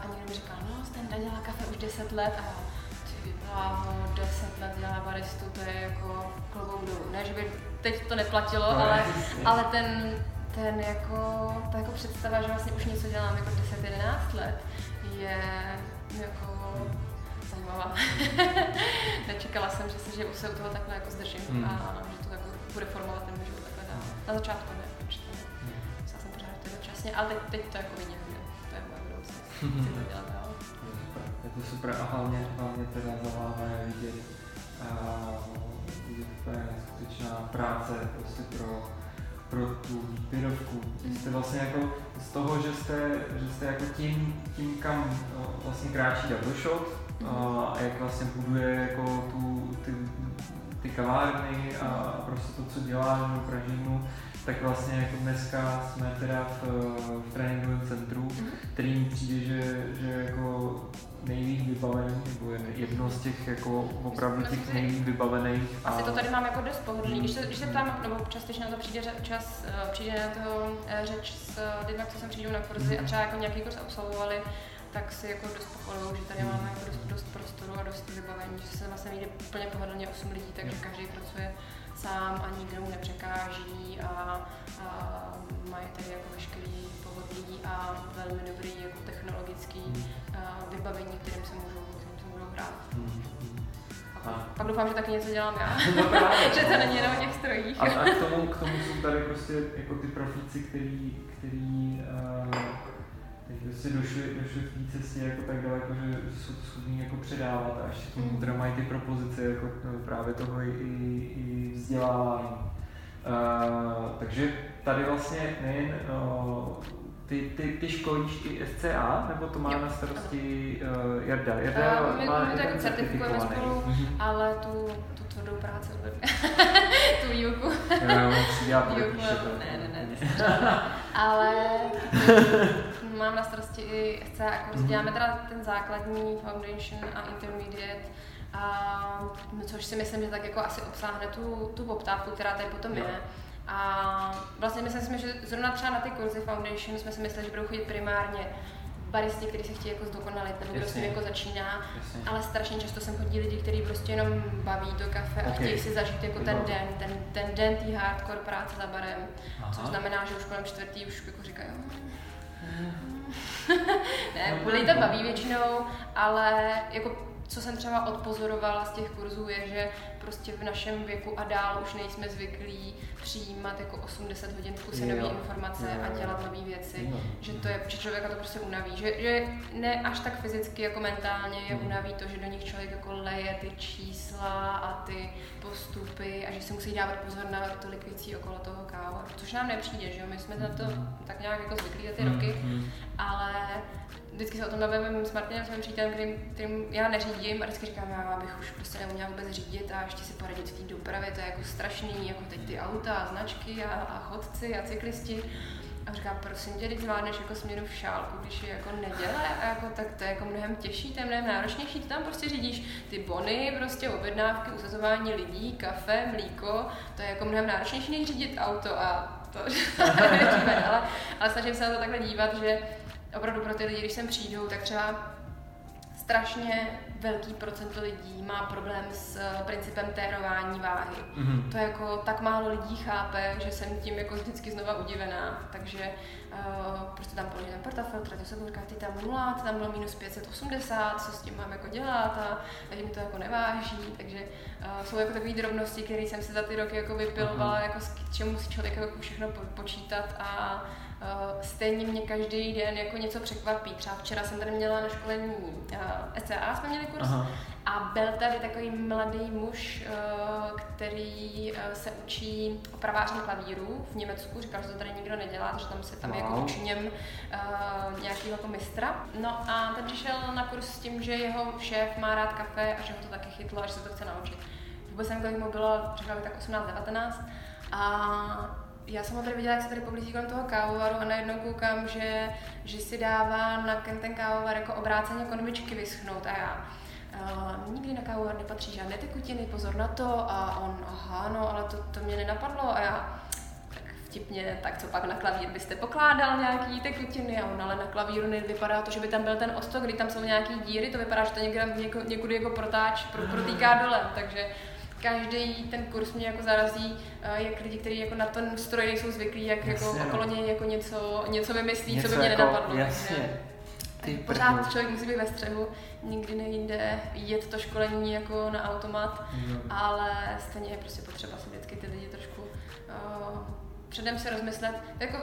B: a někdo mi říkal, no Zdenda dělá kafe už 10 let a ty bláho, 10 let dělá baristu, to je jako klobouk dolů. Ne, že by teď to neplatilo,
A: No,
B: ale, ale ten, ten jako, ta jako představa, že vlastně už něco dělám jako 10-11 let, je jako zajímavá. Nečekala jsem, že se, že už se u toho takhle jako zdržím
A: Mm.
B: a že to jako bude formovat ten život takhle dál. Na začátku ne, určitě ne. Myslela jsem pořád, že to je dočasně, ale teď, teď to jako vidím, že to je moje budoucnost. Chci to dělat dál.
A: Je to super, je a hlavně, hlavně teda za vámi je vidět, a, vidět to je neskutečná práce prostě pro, pro tu výběrovku. Vy jste vlastně jako z toho, že jste, že jste jako tím, tím kam vlastně kráčí Double Shot a, jak vlastně buduje jako tu, ty, ty kavárny a, prostě to, co dělá do Pražínu, tak vlastně jako dneska jsme teda v, v tréninkovém centru, který mi přijde, jedno z těch jako opravdu těch nejvíc vybavených.
B: Asi to tady mám jako dost pohodlný. Když se, když se ptám, nebo občas, když na to přijde čas, eh, přijde na to eh, řeč s eh, lidmi, co sem přijdou na kurzy a třeba jako nějaký kurz absolvovali, tak si jako dost pochvalují, že tady máme jako dost, dost prostoru a dost vybavení, že se vlastně jde úplně pohodlně 8 lidí, takže každý pracuje sám a nikdo mu nepřekáží a, a mají tady jako veškerý pohodlí a velmi dobrý jako technologický a vybavení, kterým se můžou, kterým se můžou hrát.
A: Hmm,
B: A
A: A-
B: pak doufám, že taky něco dělám já.
A: No právě.
B: že to není jenom o těch strojích.
A: A, a k, tomu, k tomu jsou tady prostě jako ty profíci, který, který uh, prostě došli, došli v té cestě jako tak daleko, že jsou to schopní jako předávat a ještě k tomu
B: Mm.
A: teda mají ty propozice jako no, právě toho i, i vzdělávání. Uh, takže tady vlastně nejen uh, ty, ty, ty školíš i SCA, nebo to má
B: Jo,
A: na starosti uh, Jarda? Jarda
B: Eh, my-
A: má
B: my to certifikujeme
A: certifikovaný.
B: spolu. Ale tu, tu tvrdou práci tu výuku.
A: Jo, dělá
B: výuku ne, ne, ne, to se Ale mám na starosti i SCA kurz.
A: Mhm.
B: Děláme teda ten základní foundation a intermediate. A, no, což si myslím, že tak jako asi obsáhne tu, tu poptávku, která tady potom
A: Jo.
B: je. A vlastně myslím si, že zrovna třeba na ty kurzy Foundation jsme si mysleli, že budou chodit primárně baristi, kteří se chtějí jako zdokonalit, nebo kdo s tím jako začíná.
A: Jasně.
B: Ale strašně často sem chodí lidi, kteří prostě jenom baví to kafe a
A: Ok.
B: chtějí si zažít jako ten
A: Jo.
B: den, ten, ten den té hardcore práce za barem.
A: Aha.
B: Což znamená, že už kolem čtvrtý už jako říkají,
A: Mhm.
B: ne,
A: No,
B: lidi to baví většinou, ale jako co jsem třeba odpozorovala z těch kurzů je, že prostě v našem věku a dál už nejsme zvyklí přijímat jako 80 hodin
A: Jo.
B: nové informace
A: Jo.
B: a dělat nové věci.
A: Jo.
B: Že to je, že člověka to prostě unaví. Že, že ne až tak fyzicky jako mentálně je
A: Mhm.
B: unaví to, že do nich člověk jako leje ty čísla a ty postupy a že si musí dávat pozor na tolik věcí okolo toho káva. Což nám nepřijde, že jo? My jsme na to tak nějak jako zvyklí za ty roky,
A: Mhm.
B: ale vždycky se o tom bavím s Martinem, svým přítelem, kterým, kterým já neřídím a vždycky říkám, já bych už prostě neuměla vůbec řídit a ještě si poradit v té dopravě, to je jako strašný, jako teď ty auta a značky a, a chodci a cyklisti. A říká, prosím tě, když zvládneš jako směnu v šálku, když je jako neděle, a jako, tak to je jako mnohem těžší, to je mnohem náročnější, ty tam prostě řídíš ty bony, prostě objednávky, usazování lidí, kafe, mlíko, to je jako mnohem náročnější, než řídit auto a to, ale, ale snažím se na to takhle dívat, že opravdu pro ty lidi, když sem přijdou, tak třeba strašně velký procento lidí má problém s eh, principem térování váhy.
A: Mhm.
B: To jako tak málo lidí chápe, že jsem tím jako vždycky znova udivená, takže uh, prostě tam položím ten portafiltr, to se budu říkat, ty tam nula, ty tam bylo minus 580, co s tím mám jako dělat a lidi mi to jako neváží, takže uh, jsou jako takové drobnosti, které jsem si za ty roky jako vypilovala,
A: Aha.
B: jako s k čemu si člověk jako všechno po- počítat a stejně mě každý den jako něco překvapí. Třeba včera jsem tady měla na školení uh, SCA, jsme měli kurz, Aha. a byl tady takový mladý muž, uh, který uh, se učí opraváření klavíru v Německu. Říkal, že to tady nikdo nedělá, že tam se tam wow. jako učením uh, nějakého jako mistra. No a ten přišel na kurz s tím, že jeho šéf má rád kafe a že ho to taky chytlo a že se to chce naučit. Vůbec jsem kolik mu bylo, řekla bych tak 18-19. A já jsem tady viděla, jak se tady poblíží kolem toho kávovaru a najednou koukám, že, že si dává na ten kávovar jako obráceně konvičky vyschnout a já Uh, nikdy na kávovar nepatří žádné tekutiny, pozor na to. A on, aha, no, ale to, to mě nenapadlo. A já, tak vtipně, tak co pak na klavír byste pokládal nějaký tekutiny a on ale na klavíru nevypadá to, že by tam byl ten ostok, kdy tam jsou nějaký díry, to vypadá, že to někde, něko, někudy jako protáč, pro, protýká dole, takže každý ten kurz mě jako zarazí, eh, jak lidi, kteří jako na ten stroj nejsou zvyklí, jak jako jasně, jako no. okolo něj jako něco, něco vymyslí, něco co by mě jako, nenapadlo.
A: Jasně.
B: Ty pořád člověk musí být ve střehu, nikdy nejde jet to školení jako na automat, no. ale stejně je prostě potřeba si vždycky ty lidi trošku uh, předem se rozmyslet. Jako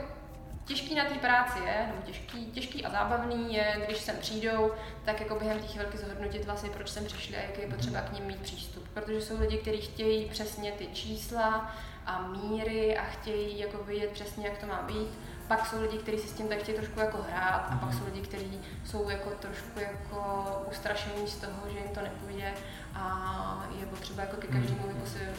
B: Těžký na té práci je, nebo těžký, těžký a zábavný je, když sem přijdou, tak jako během té chvilky zhodnotit vlastně, proč sem přišli a jaký je potřeba k ním mít přístup. Protože jsou lidi, kteří chtějí přesně ty čísla a míry a chtějí jako vědět přesně, jak to má být pak jsou lidi, kteří si s tím tak chtějí trošku jako hrát a pak mhm. jsou lidi, kteří jsou jako trošku jako ustrašení z toho, že jim to nepůjde a je potřeba jako ke mhm. každému jako si eh,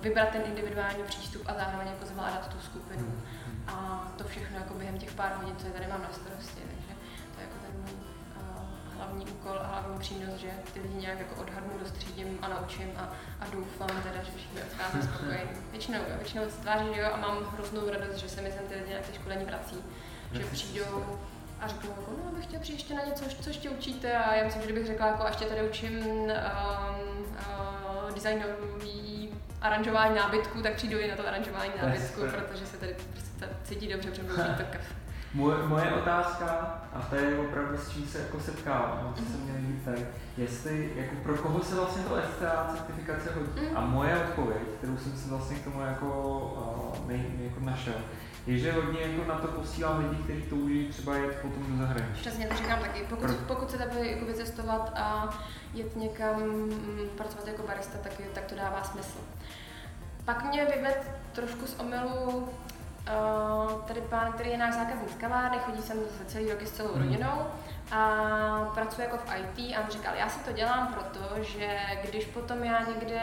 B: vybrat ten individuální přístup a zároveň jako zvládat tu skupinu. A to všechno jako během těch pár hodin, co je tady mám na starosti. Takže to je jako ten můj hlavní úkol a hlavní přínos, že ty lidi nějak jako odhadnu, dostřídím a naučím a, a doufám teda, že všichni odchází spokojení. Většinou, jo, většinou se tváří, že jo, a mám hroznou radost, že se mi sem ty lidi na ty školení vrací, že přijdou a řeknou, jako, no, bych chtěla přijít ještě na něco, co ještě učíte a já myslím, že kdybych řekla, jako, a ještě tady učím um, uh, designový aranžování nábytku, tak přijdu i na to aranžování nábytku, protože se tady prostě cítí dobře, protože to kafe.
A: Moje, moje otázka, a to je opravdu s čím se jako setkávám, no, co se mě líbí, jestli, jako pro koho se vlastně to SCA certifikace hodí. Mm. A moje odpověď, kterou jsem si vlastně k tomu jako, uh, nej, jako našel, je, že hodně jako na to posílám lidi, kteří touží třeba jet potom do zahraničí.
B: Přesně, to říkám taky. Pokud, pokud chcete jako vycestovat a jet někam mm, pracovat jako barista, tak, tak to dává smysl. Pak mě vyved trošku z omylu Uh, tady pán, který je náš zákazník z kavárny, chodí sem za celý roky s celou hmm. A pracuje jako v IT a on říkal, já si to dělám proto, že když potom já někde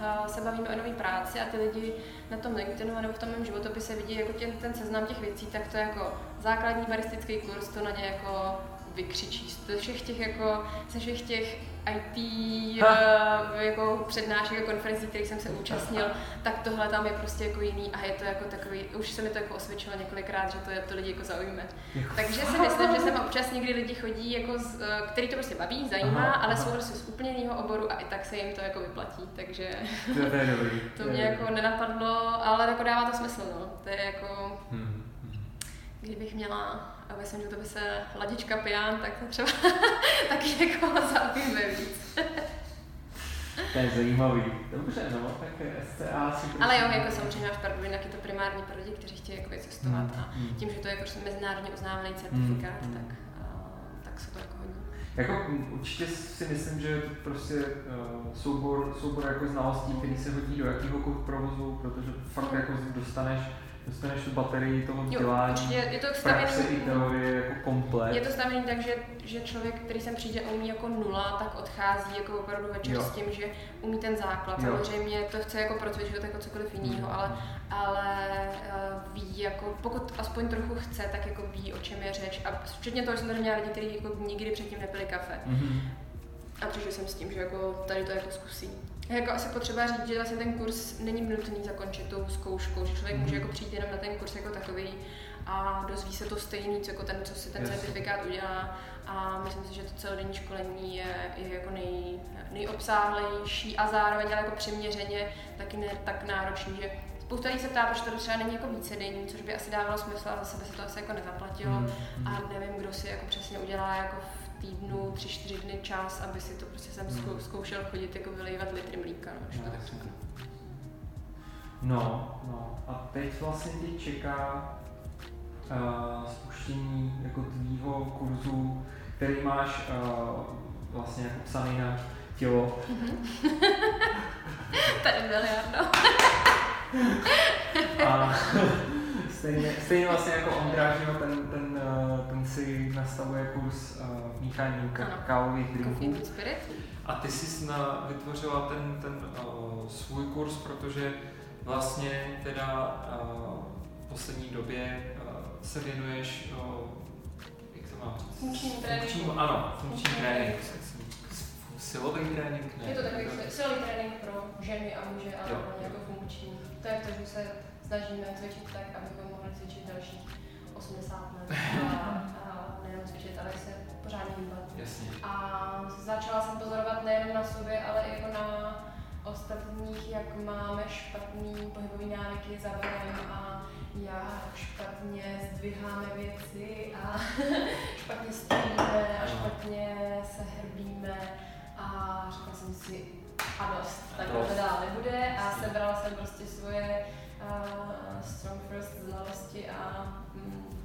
B: uh, se bavíme o nové práci a ty lidi na tom LinkedInu nebo v tom mém životopise vidí jako ten, ten seznam těch věcí, tak to je jako základní baristický kurz, to na ně jako vykřičí ze všech těch jako, ze všech těch IT uh, eh, jako přednášek a konferencí, kterých jsem se účastnil, tak tohle tam je prostě jako jiný a je to jako takový, už se mi to jako osvědčilo několikrát, že to, je, to lidi jako zaujme. Takže si myslím, že sem občas někdy lidi chodí, jako z, eh, který to prostě baví, zajímá, aha, ale aha. jsou prostě z úplně jiného oboru a i tak se jim to jako vyplatí, takže
A: to, je dobrý.
B: to mě jako nenapadlo, ale jako dává to smysl, no. To je jako, hmm. kdybych měla a myslím, že to by se Ladička Pián, tak to třeba taky jako zaujíme víc.
A: to je zajímavý. Dobře, no, tak SCA si
B: Ale jo, jako samozřejmě máš pravdu, jinak je to primárně pro lidi, kteří chtějí jako cestovat mm, a mm. tím, že to je prostě mezinárodně uznávaný certifikát, mm, tak, uh, tak se to jako hodí.
A: Jako určitě si myslím, že to prostě uh, soubor, soubor jako znalostí, který se hodí do jakéhokoliv provozu, protože fakt jako dostaneš dostaneš tu baterii toho vzdělání,
B: je, je to
A: praxe i teorie jako komplet.
B: Je to stavěný tak, že, že člověk, který sem přijde a umí jako nula, tak odchází jako opravdu večer jo. s tím, že umí ten základ. Jo. Samozřejmě to chce jako procvičit jako cokoliv jiného, mm. ale, ale uh, ví jako, pokud aspoň trochu chce, tak jako ví, o čem je řeč. A včetně toho, že jsem tady měla lidi, kteří jako nikdy předtím nepili kafe. Mm. A přišel jsem s tím, že jako tady to jako zkusí. Jako asi potřeba říct, že vlastně ten kurz není nutný zakončit tou zkouškou, že člověk mm-hmm. může mhm. jako přijít jenom na ten kurz jako takový a dozví se to stejný, co jako ten, co si ten yes. certifikát udělá a myslím si, že to celodenní školení je, je jako nej, nejobsáhlejší a zároveň ale jako přiměřeně taky ne tak náročný, že spousta lidí se ptá, proč to třeba není jako více denní, což by asi dávalo smysl, ale zase by se to asi jako nezaplatilo mm. a nevím, kdo si jako přesně udělá jako týdnu, tři, čtyři dny čas, aby si to prostě jsem hmm. zkoušel chodit jako vylejvat litry mlíka, no, no, to tak řeknu.
A: No, no. A teď vlastně tě čeká uh, spuštění jako tvýho kurzu, který máš uh, vlastně jako psaný na tělo.
B: Tady byl Jarno.
A: A stejně, stejně vlastně jako Ondra, že jo, ten, ten, uh, ten si nastavuje kurz uh, míchání
B: Ano.
A: kávových drinků. A ty jsi na, vytvořila ten, ten uh, svůj kurz, protože vlastně teda uh, v poslední době uh, se věnuješ, uh, jak to mám říct?
B: Funkčnímu tréninku.
A: Ano, funkční trénink.
B: trénink.
A: Silový trénink? Ne.
B: Je to takový silový trénink pro ženy a muže, ale jako funkční. To je to, že se snažíme cvičit tak, abychom mohli cvičit dalších 80 let a, a nejenom cvičit, ale se pořádně hýbat. A začala jsem pozorovat nejen na sobě, ale i jako na ostatních, jak máme špatný pohybový návyky za barem a jak špatně zdviháme věci a špatně stojíme a špatně se hrbíme. A řekla jsem si, a dost, tak to dál nebude a sebrala jsem prostě svoje uh, strong first znalosti a mm,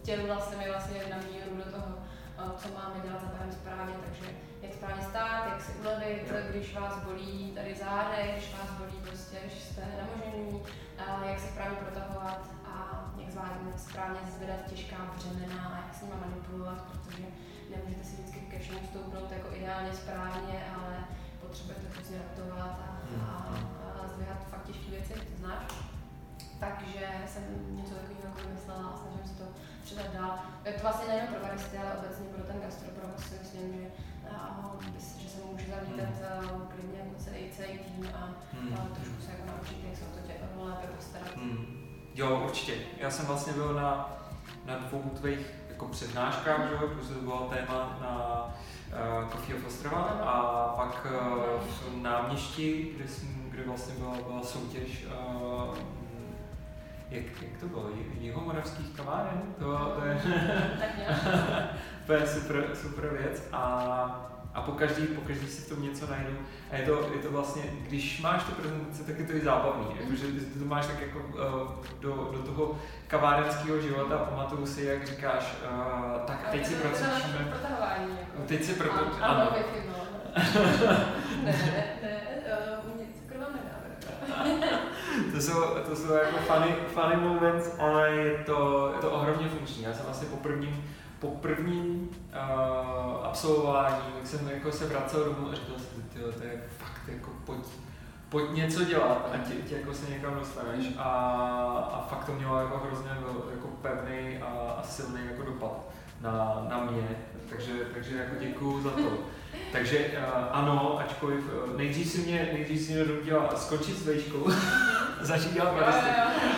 B: vtělila jsem je vlastně na míru do toho, uh, co máme dělat za barem správně, takže jak správně stát, jak si ulevit, když vás bolí tady zádech, když vás bolí prostě, když jste namožení, a jak se správně protahovat a jak zvládnout správně zvedat těžká břemena a jak s nimi manipulovat, protože nemůžete si vždycky ke všemu stoupnout jako ideálně správně, ale potřebujete to zratovat a, a, zdvihat fakt těžké věci, to znáš. Takže jsem něco takového jako vymyslela a snažím se to předat dál. Je to vlastně nejen pro baristy, ale obecně pro ten gastroprovoz si myslím, že, bys- že se může zamítat uh, klidně jako celý, celý tým a
A: Hmm.
B: a trošku se jako naučit, jak se o to tě lépe postarat.
A: Hmm. Jo, určitě. Já jsem vlastně byl na, na dvou tvých jako přednáškách, že jo, protože to bylo téma na Coffee of Ostrava a pak uh, v náměstí, kde, jsem, kde vlastně byla, byla soutěž uh, jak, jak to bylo? Jihomoravských kaváren? To, to je to je super, super věc a, a po každý, po každý si v tom něco najdu. A je to, je to vlastně, když máš tu prezentaci, tak je to i zábavný, jakože ty to máš tak jako uh, do, do toho kavárenského života, pamatuju si, jak říkáš, uh, tak teď si procvičíme.
B: Jako.
A: teď si proto,
B: A- Ano,
A: ano,
B: no. ne, ne, ne, eh,
A: to jsou, to jsou jako funny, funny moments, ale je to, je to ohromně funkční. Já jsem vlastně po prvním, po prvním uh, absolvování, jak jsem jako se vracel domů a říkal jsem, tyjo, to je fakt jako pojď, pojď něco dělat a tě, tě jako se někam dostaneš a, a fakt to mělo jako hrozně jako pevný a, a silný jako dopad na, na mě, takže, takže jako děkuju za to. Takže uh, ano, ačkoliv uh, nejdřív si mě, nejdřív si mě donutila skončit s vejškou, začít dělat baristu.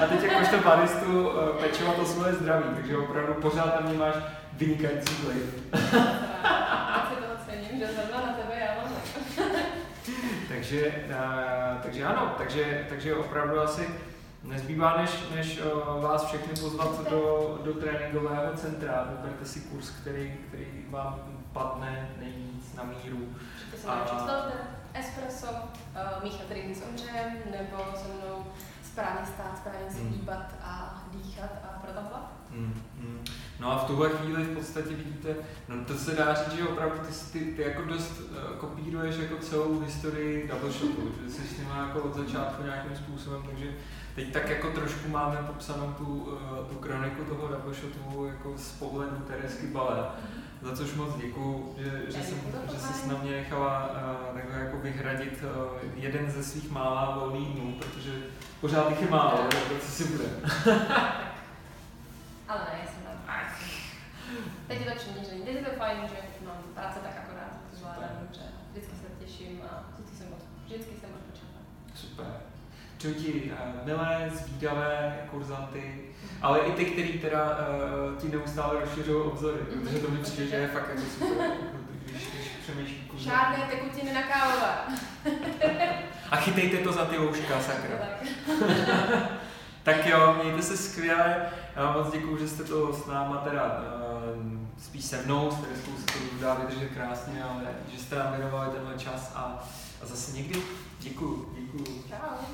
A: A teď jakožto baristu uh, pečovat o svoje zdraví, takže opravdu pořád na mě máš vynikající
B: si toho cením, že zrovna na tebe já mám
A: Takže, uh, takže ano, takže, takže opravdu asi nezbývá, než, než uh, vás všechny pozvat do, do tréninkového centra. Vyberte si kurz, který, který vám padne nejvíc na míru.
B: To se filtr, espresso, uh, míchat drinky s omřem, nebo se mnou správně stát, správně se
A: Hmm.
B: hýbat a dýchat a protahovat.
A: Mm, mm. No a v tuhle chvíli v podstatě vidíte, no to se dá říct, že opravdu ty, ty, ty jako dost uh, kopíruješ jako celou historii double shotu, že jsi s nima jako od začátku nějakým způsobem, takže teď tak jako trošku máme popsanou tu, uh, tu kroniku toho double shotu jako z pohledu Teresky Balé, za což moc děkuju, že, že, jsem, že jsi na mě nechala uh, takhle jako vyhradit uh, jeden ze svých mála volných dnů, protože pořád jich je málo, co si bude.
B: Ale ne, já jsem na Teď je to přeměření, teď je to fajn, že mám práce tak akorát, to zvládám dobře. Vždycky se těším a vždycky jsem, od, vždycky jsem odpočatá.
A: Super. Přeju ti uh, milé, zvídavé kurzanty, ale i ty, který teda uh, ti neustále rozšiřují obzory, protože to mi přijde, že je fakt jako super, když, když přemýšlí kurzanty.
B: Žádné tekutiny na kávovat.
A: A chytejte to za ty ouška, sakra.
B: Tak.
A: Tak jo, mějte se skvěle. Já vám moc děkuji, že jste to s náma teda eh, spíš se mnou, s kterou se to dá vydržet krásně, ale že jste nám věnovali tenhle čas a, a zase někdy. Děkuji. Děkuji.
B: Čau.